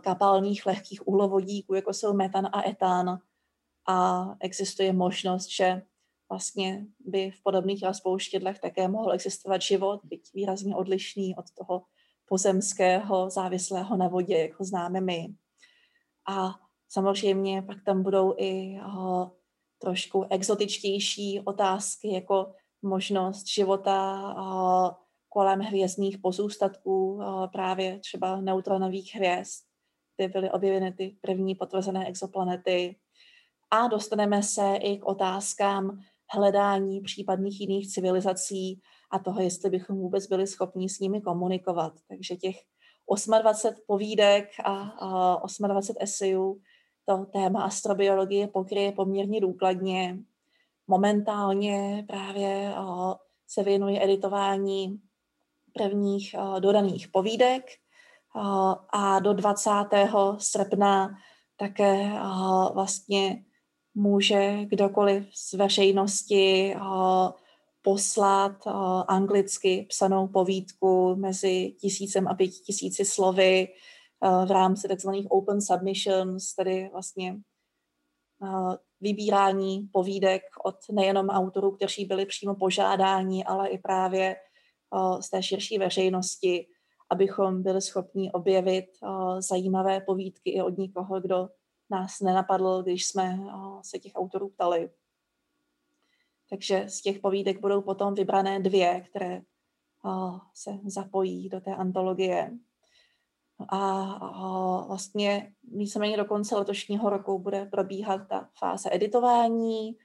kapalných lehkých uhlovodíků, jako jsou metan a etán. A existuje možnost, že vlastně by v podobných rozpouštědlech také mohl existovat život, byť výrazně odlišný od toho pozemského, závislého na vodě, jako známe my. A samozřejmě pak tam budou i o, trošku exotičtější otázky, jako možnost života o, kolem hvězdných pozůstatků, právě třeba neutronových hvězd, kde byly objeveny ty první potvrzené exoplanety. A dostaneme se i k otázkám hledání případných jiných civilizací a toho, jestli bychom vůbec byli schopni s nimi komunikovat. Takže těch 28 povídek a 28 esejů to téma astrobiologie pokryje poměrně důkladně. Momentálně právě se věnuje editování prvních uh, dodaných povídek uh, a do 20. srpna také uh, vlastně může kdokoliv z veřejnosti poslat anglicky psanou povídku mezi tisícem a pěti tisíci slovy v rámci tzv. open submissions, tedy vlastně vybírání povídek od nejenom autorů, kteří byli přímo požádáni, ale i právě z té širší veřejnosti, abychom byli schopni objevit zajímavé povídky i od někoho, kdo nás nenapadl, když jsme se těch autorů ptali. Takže z těch povídek budou potom vybrané dvě, které se zapojí do té antologie. A vlastně víceméně do konce letošního roku bude probíhat ta fáze editování,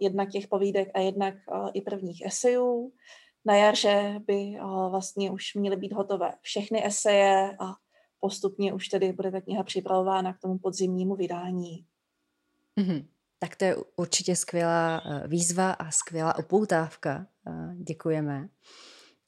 jednak těch povídek a jednak i prvních esejů. Na jaře by vlastně už měly být hotové všechny eseje a postupně už tedy bude ta kniha připravována k tomu podzimnímu vydání. Mm-hmm. Tak to je určitě skvělá eh, výzva a skvělá upoutávka. Eh, děkujeme.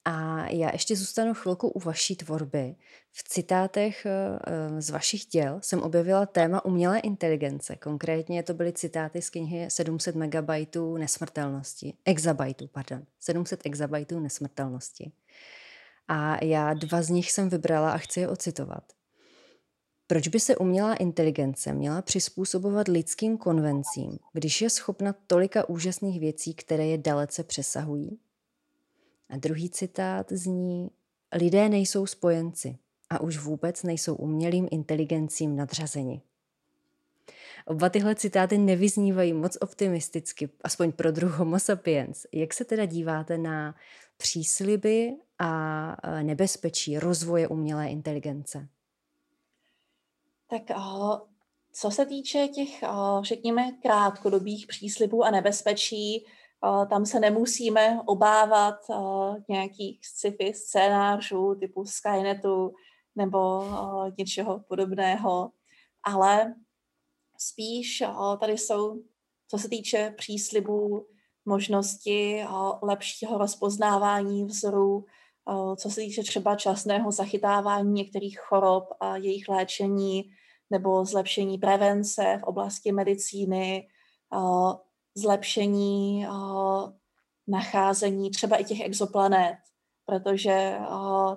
A já ještě zůstanu chvilku u vaší tvorby. V citátech eh, z vašich děl jsem objevila téma umělé inteligence. Konkrétně to byly citáty z knihy 700 megabajtů nesmrtelnosti. Exabajtů, pardon. 700 exabajtů nesmrtelnosti. A já dva z nich jsem vybrala a chci je ocitovat. Proč by se umělá inteligence měla přizpůsobovat lidským konvencím, když je schopna tolika úžasných věcí, které je dalece přesahují? A druhý citát zní, lidé nejsou spojenci a už vůbec nejsou umělým inteligencím nadřazeni. Oba tyhle citáty nevyznívají moc optimisticky, aspoň pro druh Homo sapiens. Jak se teda díváte na přísliby a nebezpečí rozvoje umělé inteligence? Tak co se týče těch, řekněme, krátkodobých příslibů a nebezpečí, tam se nemusíme obávat nějakých sci-fi scénářů typu Skynetu nebo něčeho podobného, ale spíš tady jsou, co se týče příslibů, možnosti lepšího rozpoznávání vzorů, co se týče třeba časného zachytávání některých chorob a jejich léčení, nebo zlepšení prevence v oblasti medicíny, zlepšení nacházení třeba i těch exoplanet, protože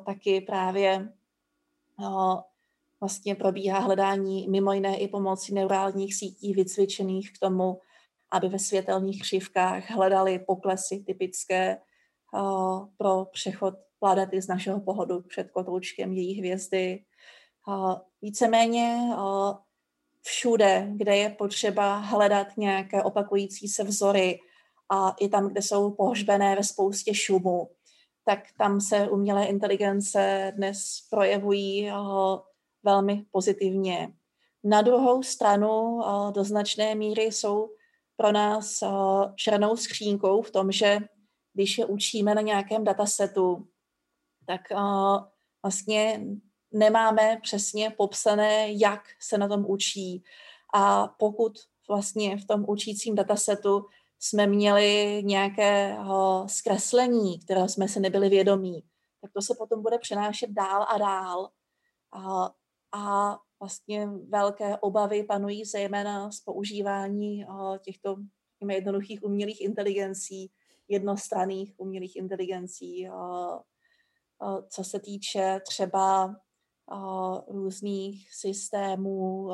taky právě vlastně probíhá hledání mimo jiné i pomocí neurálních sítí vycvičených k tomu, aby ve světelných křivkách hledali poklesy typické pro přechod planety z našeho pohodu před kotoučkem její hvězdy. Víceméně všude, kde je potřeba hledat nějaké opakující se vzory a i tam, kde jsou pohřbené ve spoustě šumu, tak tam se umělé inteligence dnes projevují velmi pozitivně. Na druhou stranu do značné míry jsou pro nás černou skřínkou v tom, že když je učíme na nějakém datasetu, tak vlastně nemáme přesně popsané, jak se na tom učí. A pokud vlastně v tom učícím datasetu jsme měli nějaké zkreslení, které jsme si nebyli vědomí, tak to se potom bude přenášet dál a dál. A, a vlastně velké obavy panují zejména z používání těchto jednoduchých umělých inteligencí, jednostranných umělých inteligencí, co se týče třeba různých systémů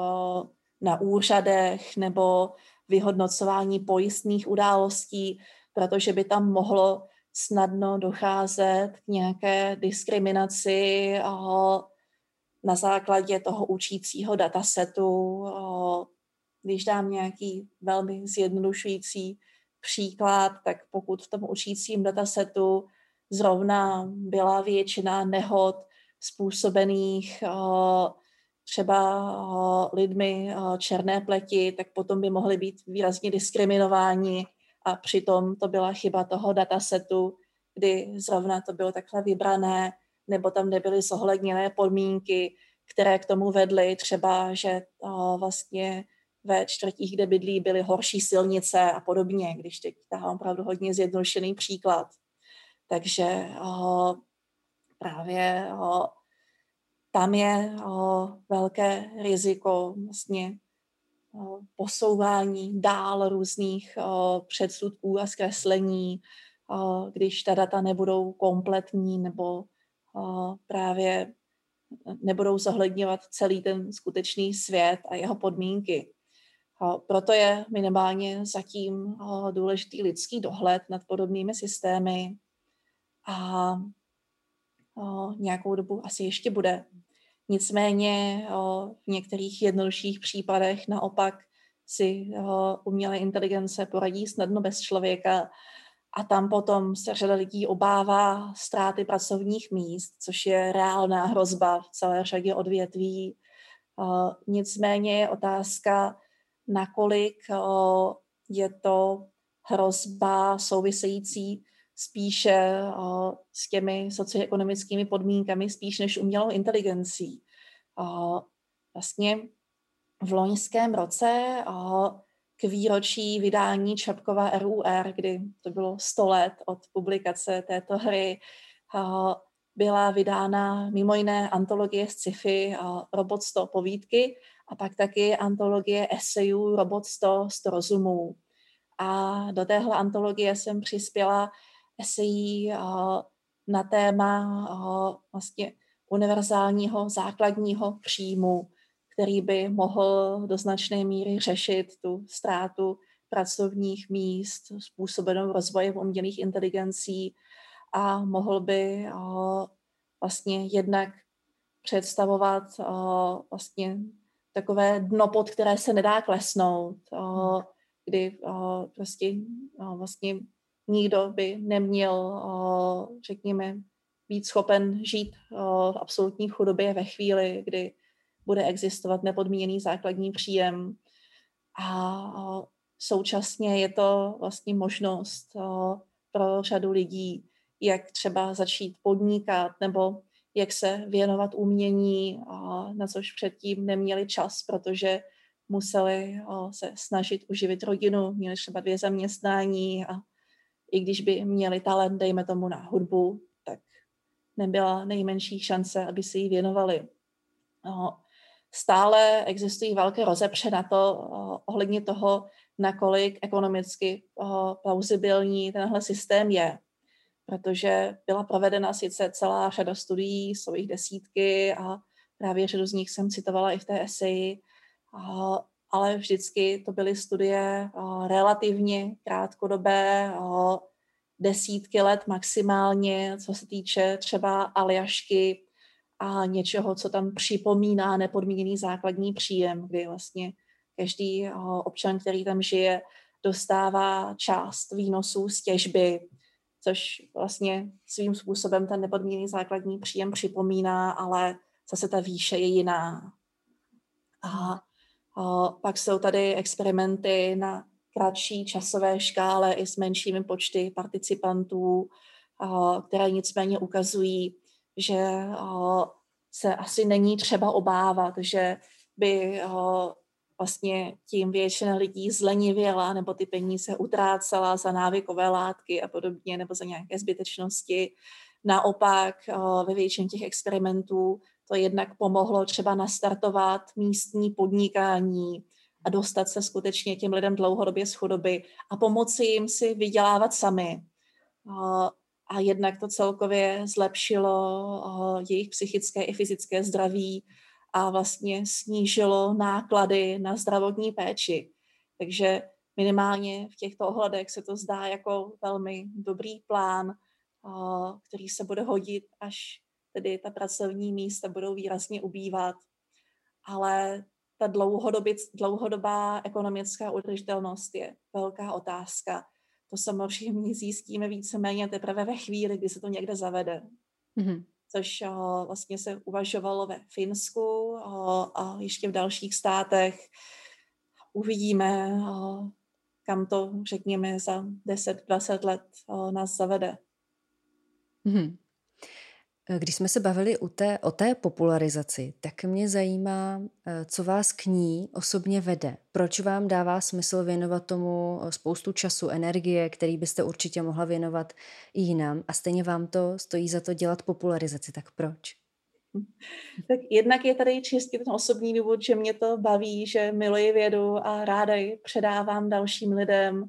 na úřadech nebo vyhodnocování pojistných událostí, protože by tam mohlo snadno docházet k nějaké diskriminaci na základě toho učícího datasetu. Když dám nějaký velmi zjednodušující příklad, tak pokud v tom učícím datasetu zrovna byla většina nehod způsobených eh, třeba eh, lidmi eh, černé pleti, tak potom by mohli být výrazně diskriminováni a přitom to byla chyba toho datasetu, kdy zrovna to bylo takhle vybrané, nebo tam nebyly zohledněné podmínky, které k tomu vedly, třeba, že vlastně ve čtvrtích, kde bydlí, byly horší silnice a podobně, když teď tahám opravdu hodně zjednodušený příklad. Takže právě o, tam je o, velké riziko vlastně o, posouvání dál různých o, předsudků a zkreslení, o, když ta data nebudou kompletní nebo právě nebudou zohledňovat celý ten skutečný svět a jeho podmínky. Proto je minimálně zatím důležitý lidský dohled nad podobnými systémy a o, nějakou dobu asi ještě bude. Nicméně o, v některých jednodušších případech naopak si umělé inteligence poradí snadno bez člověka a tam potom se řada lidí obává ztráty pracovních míst, což je reálná hrozba v celé řadě odvětví. Nicméně je otázka, nakolik je to hrozba související spíše s těmi socioekonomickými podmínkami, spíš než umělou inteligencí. Vlastně v loňském roce k výročí vydání Čapkova RUR, kdy to bylo 100 let od publikace této hry, byla vydána mimo jiné antologie z sci-fi Robot 100 povídky a pak taky antologie esejů Robot 100 100 rozumů. A do téhle antologie jsem přispěla esejí na téma vlastně univerzálního základního příjmu, který by mohl do značné míry řešit tu ztrátu pracovních míst způsobenou rozvojem umělých inteligencí a mohl by vlastně jednak představovat vlastně takové dno, pod které se nedá klesnout, kdy prostě vlastně nikdo by neměl, řekněme, být schopen žít v absolutní chudobě ve chvíli, kdy bude existovat nepodmíněný základní příjem. A současně je to vlastně možnost pro řadu lidí, jak třeba začít podnikat nebo jak se věnovat umění, na což předtím neměli čas, protože museli se snažit uživit rodinu, měli třeba dvě zaměstnání a i když by měli talent, dejme tomu na hudbu, tak nebyla nejmenší šance, aby si ji věnovali. Stále existují velké rozepře na to ohledně toho, nakolik ekonomicky plauzibilní tenhle systém je. Protože byla provedena sice celá řada studií, jsou jich desítky a právě řadu z nich jsem citovala i v té eseji, ale vždycky to byly studie relativně krátkodobé, desítky let maximálně, co se týče třeba Aljašky a něčeho, co tam připomíná nepodmíněný základní příjem, kdy vlastně každý občan, který tam žije, dostává část výnosů z těžby, což vlastně svým způsobem ten nepodmíněný základní příjem připomíná, ale zase ta výše je jiná. A pak jsou tady experimenty na kratší časové škále i s menšími počty participantů, které nicméně ukazují, že se asi není třeba obávat, že by vlastně tím většina lidí zlenivěla nebo ty peníze utrácela za návykové látky a podobně nebo za nějaké zbytečnosti. Naopak ve většině těch experimentů to jednak pomohlo třeba nastartovat místní podnikání a dostat se skutečně těm lidem dlouhodobě z chudoby a pomoci jim si vydělávat sami. A jednak to celkově zlepšilo jejich psychické i fyzické zdraví a vlastně snížilo náklady na zdravotní péči. Takže minimálně v těchto ohledech se to zdá jako velmi dobrý plán, který se bude hodit, až tedy ta pracovní místa budou výrazně ubývat. Ale ta dlouhodobá ekonomická udržitelnost je velká otázka. To samozřejmě zjistíme víceméně teprve ve chvíli, kdy se to někde zavede. Mm-hmm. Což uh, vlastně se uvažovalo ve Finsku uh, a ještě v dalších státech. Uvidíme, uh, kam to, řekněme, za 10-20 let uh, nás zavede. Mm-hmm. Eh, když jsme se bavili u té, o té popularizaci, tak mě zajímá, eh, co vás k ní osobně vede. Proč vám dává smysl věnovat tomu eh, spoustu času, energie, který byste určitě mohla věnovat i jinam a stejně vám to stojí za to dělat popularizaci, tak proč? Tak jednak je tady čistě ten osobní důvod, že mě to baví, že miluji vědu a ráda ji předávám dalším lidem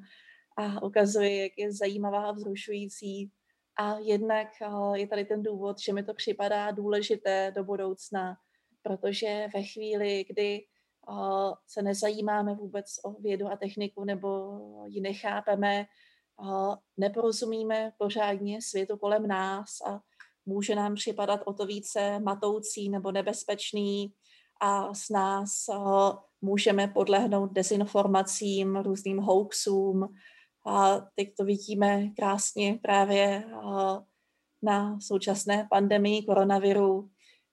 a ukazuji, jak je zajímavá a vzrušující a jednak eh, je tady ten důvod, že mi to připadá důležité do budoucna, protože ve chvíli, kdy eh, se nezajímáme vůbec o vědu a techniku nebo ji nechápeme, eh, neporozumíme pořádně světu kolem nás a může nám připadat o to více matoucí nebo nebezpečný a s nás můžeme podlehnout dezinformacím, různým hoaxům. A teď to vidíme krásně právě na současné pandemii koronaviru,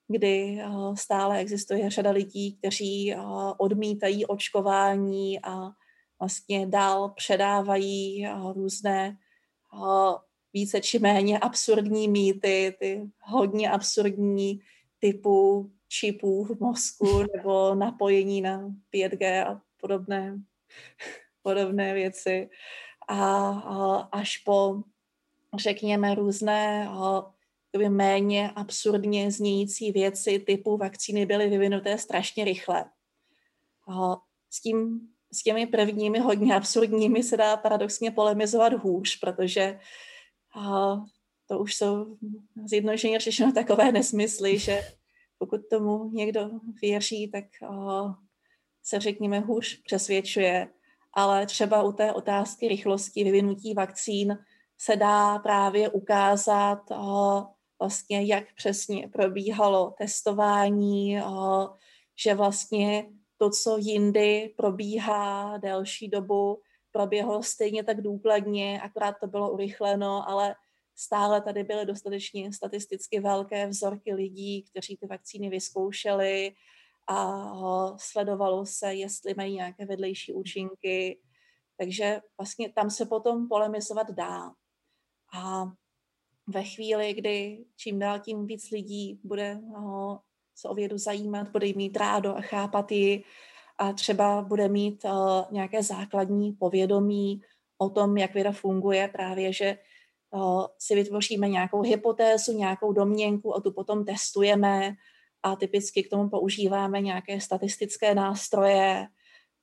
kdy stále existuje řada lidí, kteří odmítají očkování a vlastně dál předávají různé více či méně absurdní mýty, ty hodně absurdní typu čipů v mozku nebo napojení na 5G a podobné, podobné věci. A, až po, řekněme, různé a, méně absurdně znějící věci typu vakcíny byly vyvinuté strašně rychle. S, tím, s těmi prvními hodně absurdními se dá paradoxně polemizovat hůř, protože to už jsou zjednodušeně řešeno takové nesmysly, že pokud tomu někdo věří, tak se řekněme hůř přesvědčuje. Ale třeba u té otázky rychlosti vyvinutí vakcín se dá právě ukázat uh, vlastně, jak přesně probíhalo testování, uh, že vlastně to, co jindy probíhá delší dobu, proběhlo stejně tak důkladně, akorát to bylo urychleno, ale stále tady byly dostatečně statisticky velké vzorky lidí, kteří ty vakcíny vyzkoušeli a sledovalo se, jestli mají nějaké vedlejší účinky. Takže vlastně tam se potom polemizovat dá. A ve chvíli, kdy čím dál tím víc lidí bude se o vědu zajímat, bude jí mít rádo a chápat ji a třeba bude mít nějaké základní povědomí o tom, jak věda funguje, právě že si vytvoříme nějakou hypotézu, nějakou domněnku a tu potom testujeme a typicky k tomu používáme nějaké statistické nástroje,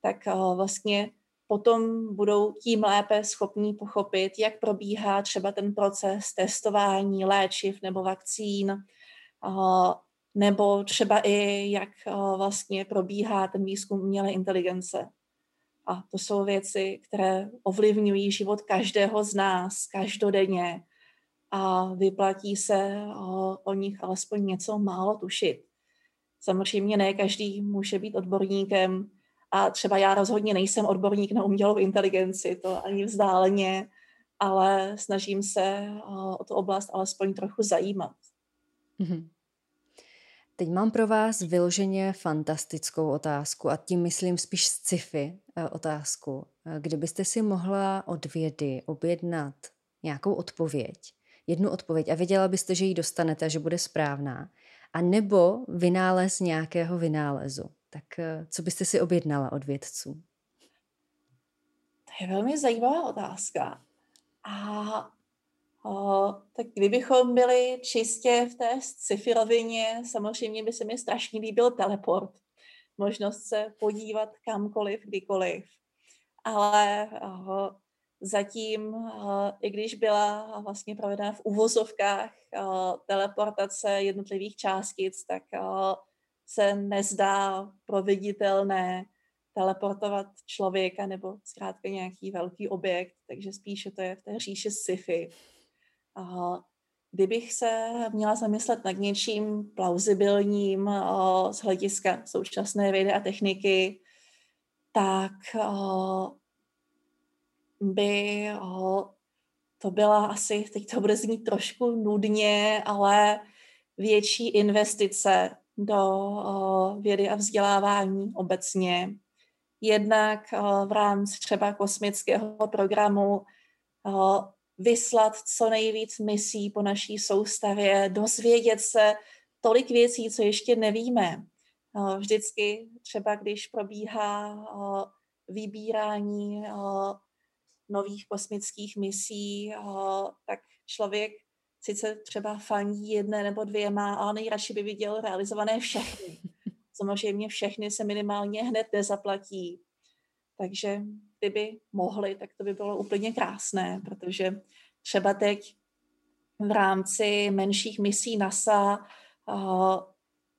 tak vlastně potom budou tím lépe schopní pochopit, jak probíhá třeba ten proces testování léčiv nebo vakcín, nebo třeba i jak vlastně probíhá ten výzkum umělé inteligence. A to jsou věci, které ovlivňují život každého z nás každodenně a vyplatí se o, o nich alespoň něco málo tušit. Samozřejmě ne každý může být odborníkem a třeba já rozhodně nejsem odborník na umělou inteligenci, to ani vzdáleně, ale snažím se o tu oblast alespoň trochu zajímat. Mm-hmm. Teď mám pro vás vyloženě fantastickou otázku a tím myslím spíš sci-fi eh, otázku. Eh, kdybyste si mohla od vědy objednat nějakou odpověď, jednu odpověď a věděla byste, že ji dostanete a že bude správná, a nebo vynález nějakého vynálezu, tak eh, co byste si objednala od vědců? To je velmi zajímavá otázka. A O, tak kdybychom byli čistě v té sci-fi rovině, samozřejmě by se mi strašně líbil teleport. Možnost se podívat kamkoliv, kdykoliv. Ale o, zatím, o, i když byla vlastně provedena v uvozovkách o, teleportace jednotlivých částic, tak o, se nezdá proveditelné teleportovat člověka nebo zkrátka nějaký velký objekt, takže spíše to je v té říši sci-fi. Kdybych se měla zamyslet nad něčím plauzibilním z hlediska současné vědy a techniky, tak by to byla asi, teď to bude znít trošku nudně, ale větší investice do vědy a vzdělávání obecně. Jednak v rámci třeba kosmického programu vyslat co nejvíc misí po naší soustavě, dozvědět se tolik věcí, co ještě nevíme. Vždycky třeba, když probíhá vybírání nových kosmických misí, tak člověk sice třeba fandí jedné nebo dvěma, ale nejradši by viděl realizované všechny. Samozřejmě všechny se minimálně hned nezaplatí. Takže kdyby mohli, tak to by bylo úplně krásné, protože třeba teď v rámci menších misí NASA uh,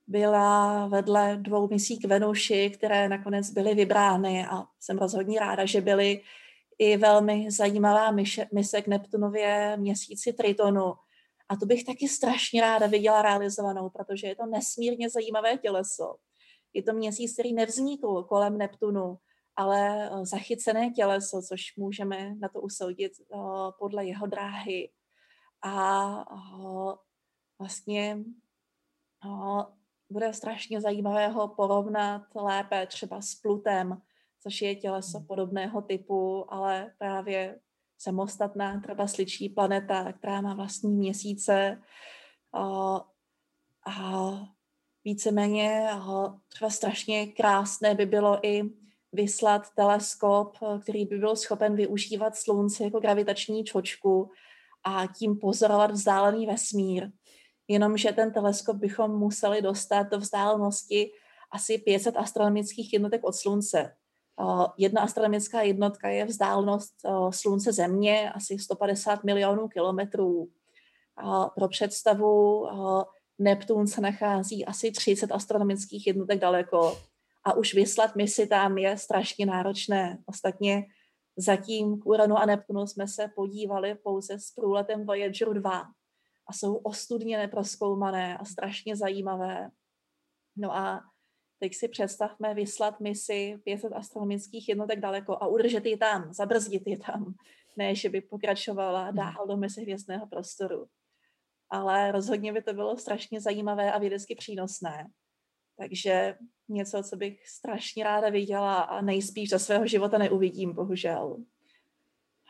byla vedle dvou misí k Venuši, které nakonec byly vybrány a jsem rozhodně ráda, že byly i velmi zajímavá mise k Neptunově měsíci Tritonu. A to bych taky strašně ráda viděla realizovanou, protože je to nesmírně zajímavé těleso. Je to měsíc, který nevznikl kolem Neptunu, ale zachycené těleso, což můžeme na to usoudit podle jeho dráhy. A vlastně bude strašně zajímavé ho porovnat lépe třeba s Plutem, což je těleso hmm. podobného typu, ale právě samostatná třeba sličí planeta, která má vlastní měsíce a, a víceméně třeba strašně krásné by bylo i vyslat teleskop, který by byl schopen využívat slunce jako gravitační čočku a tím pozorovat vzdálený vesmír jenomže ten teleskop bychom museli dostat do vzdálenosti asi 500 astronomických jednotek od Slunce. Jedna astronomická jednotka je vzdálenost Slunce Země, asi 150 milionů kilometrů. Pro představu, Neptun se nachází asi 30 astronomických jednotek daleko a už vyslat misi tam je strašně náročné. Ostatně zatím k Uranu a Neptunu jsme se podívali pouze s průletem Voyager 2 a jsou ostudně neproskoumané a strašně zajímavé. No a teď si představme vyslat misi 500 astronomických jednotek daleko a udržet ji tam, zabrzdit ji tam, ne, že by pokračovala hmm. dál do mezi hvězdného prostoru. Ale rozhodně by to bylo strašně zajímavé a vědecky přínosné. Takže něco, co bych strašně ráda viděla a nejspíš za svého života neuvidím, bohužel.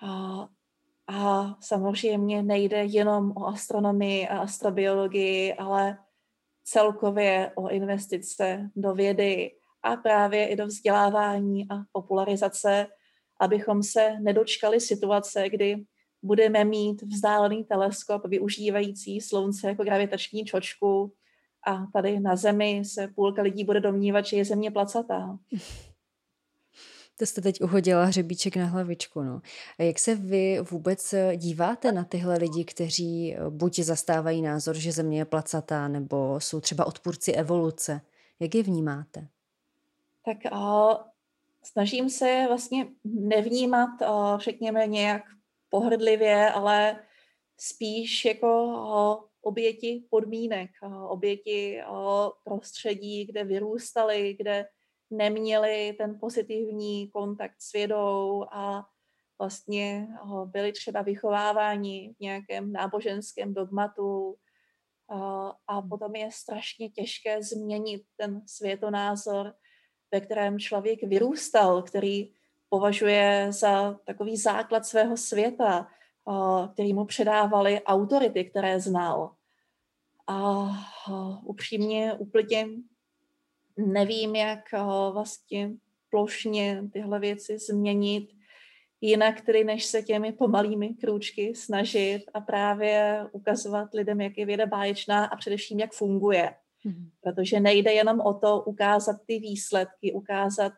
A a samozřejmě nejde jenom o astronomii a astrobiologii, ale celkově o investice do vědy a právě i do vzdělávání a popularizace, abychom se nedočkali situace, kdy budeme mít vzdálený teleskop využívající slunce jako gravitační čočku a tady na Zemi se půlka lidí bude domnívat, že je Země placatá. To jste teď uhodila hřebíček na hlavičku. No. A jak se vy vůbec díváte na tyhle lidi, kteří eh, buď zastávají názor, že země je placatá, nebo jsou třeba odpůrci evoluce? Jak je vnímáte? Tak uh, snažím se vlastně nevnímat, uh, řekněme, nějak pohrdlivě, ale spíš jako oběti podmínek, oběti prostředí, kde vyrůstali, kde neměli ten pozitivní kontakt s vědou a vlastně byli třeba vychováváni v nějakém náboženském dogmatu a potom je strašně těžké změnit ten světonázor, ve kterém člověk vyrůstal, který považuje za takový základ svého světa, který mu předávali autority, které znal. A upřímně úplně nevím, jak eh, vlastně plošně tyhle věci změnit, jinak tedy než se těmi pomalými krůčky snažit a právě ukazovat lidem, jak je věda báječná a především, jak funguje. Mm-hmm. Protože nejde jenom o to ukázat ty výsledky, ukázat,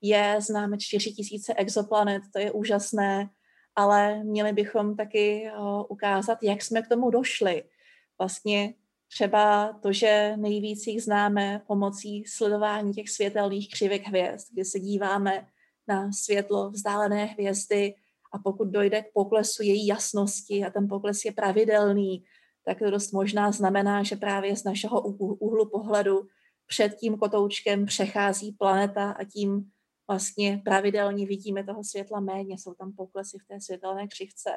je, známe 4 tisíce exoplanet, to je úžasné, ale měli bychom taky uh, ukázat, jak jsme k tomu došli. Vlastně Třeba to, že nejvíc jich známe pomocí sledování těch světelných křivek hvězd, kdy se díváme na světlo vzdálené hvězdy a pokud dojde k poklesu její jasnosti a ten pokles je pravidelný, tak to dost možná znamená, že právě z našeho úhlu pohledu před tím kotoučkem přechází planeta a tím vlastně pravidelně vidíme toho světla méně, jsou tam poklesy v té světelné křivce.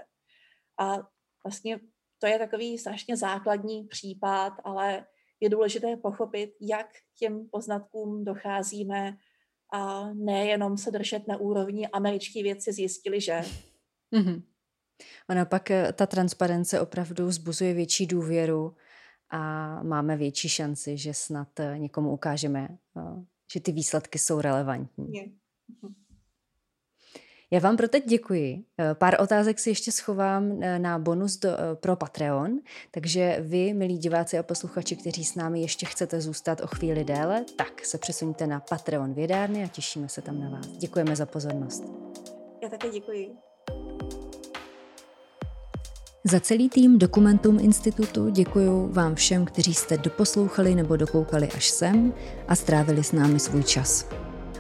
A vlastně to je takový strašně základní případ, ale je důležité pochopit, jak těm poznatkům docházíme a nejenom se držet na úrovni američtí věci zjistili, že. Mm-hmm. Ona pak eh, ta transparence opravdu vzbuzuje větší důvěru a máme větší šanci, že snad eh, někomu ukážeme, eh, že ty výsledky jsou relevantní. Je. Mm-hmm. Já vám pro teď děkuji. Eh, pár otázek si ještě schovám eh, na bonus do, eh, pro Patreon, takže vy, milí diváci a posluchači, kteří s námi ještě chcete zůstat o chvíli déle, tak se přesuňte na Patreon vědárny a těšíme se tam na vás. Děkujeme za pozornost. Já také děkuji. Za celý tým Dokumentum Institutu děkuji vám všem, kteří jste doposlouchali nebo dokoukali až sem a strávili s námi svůj čas.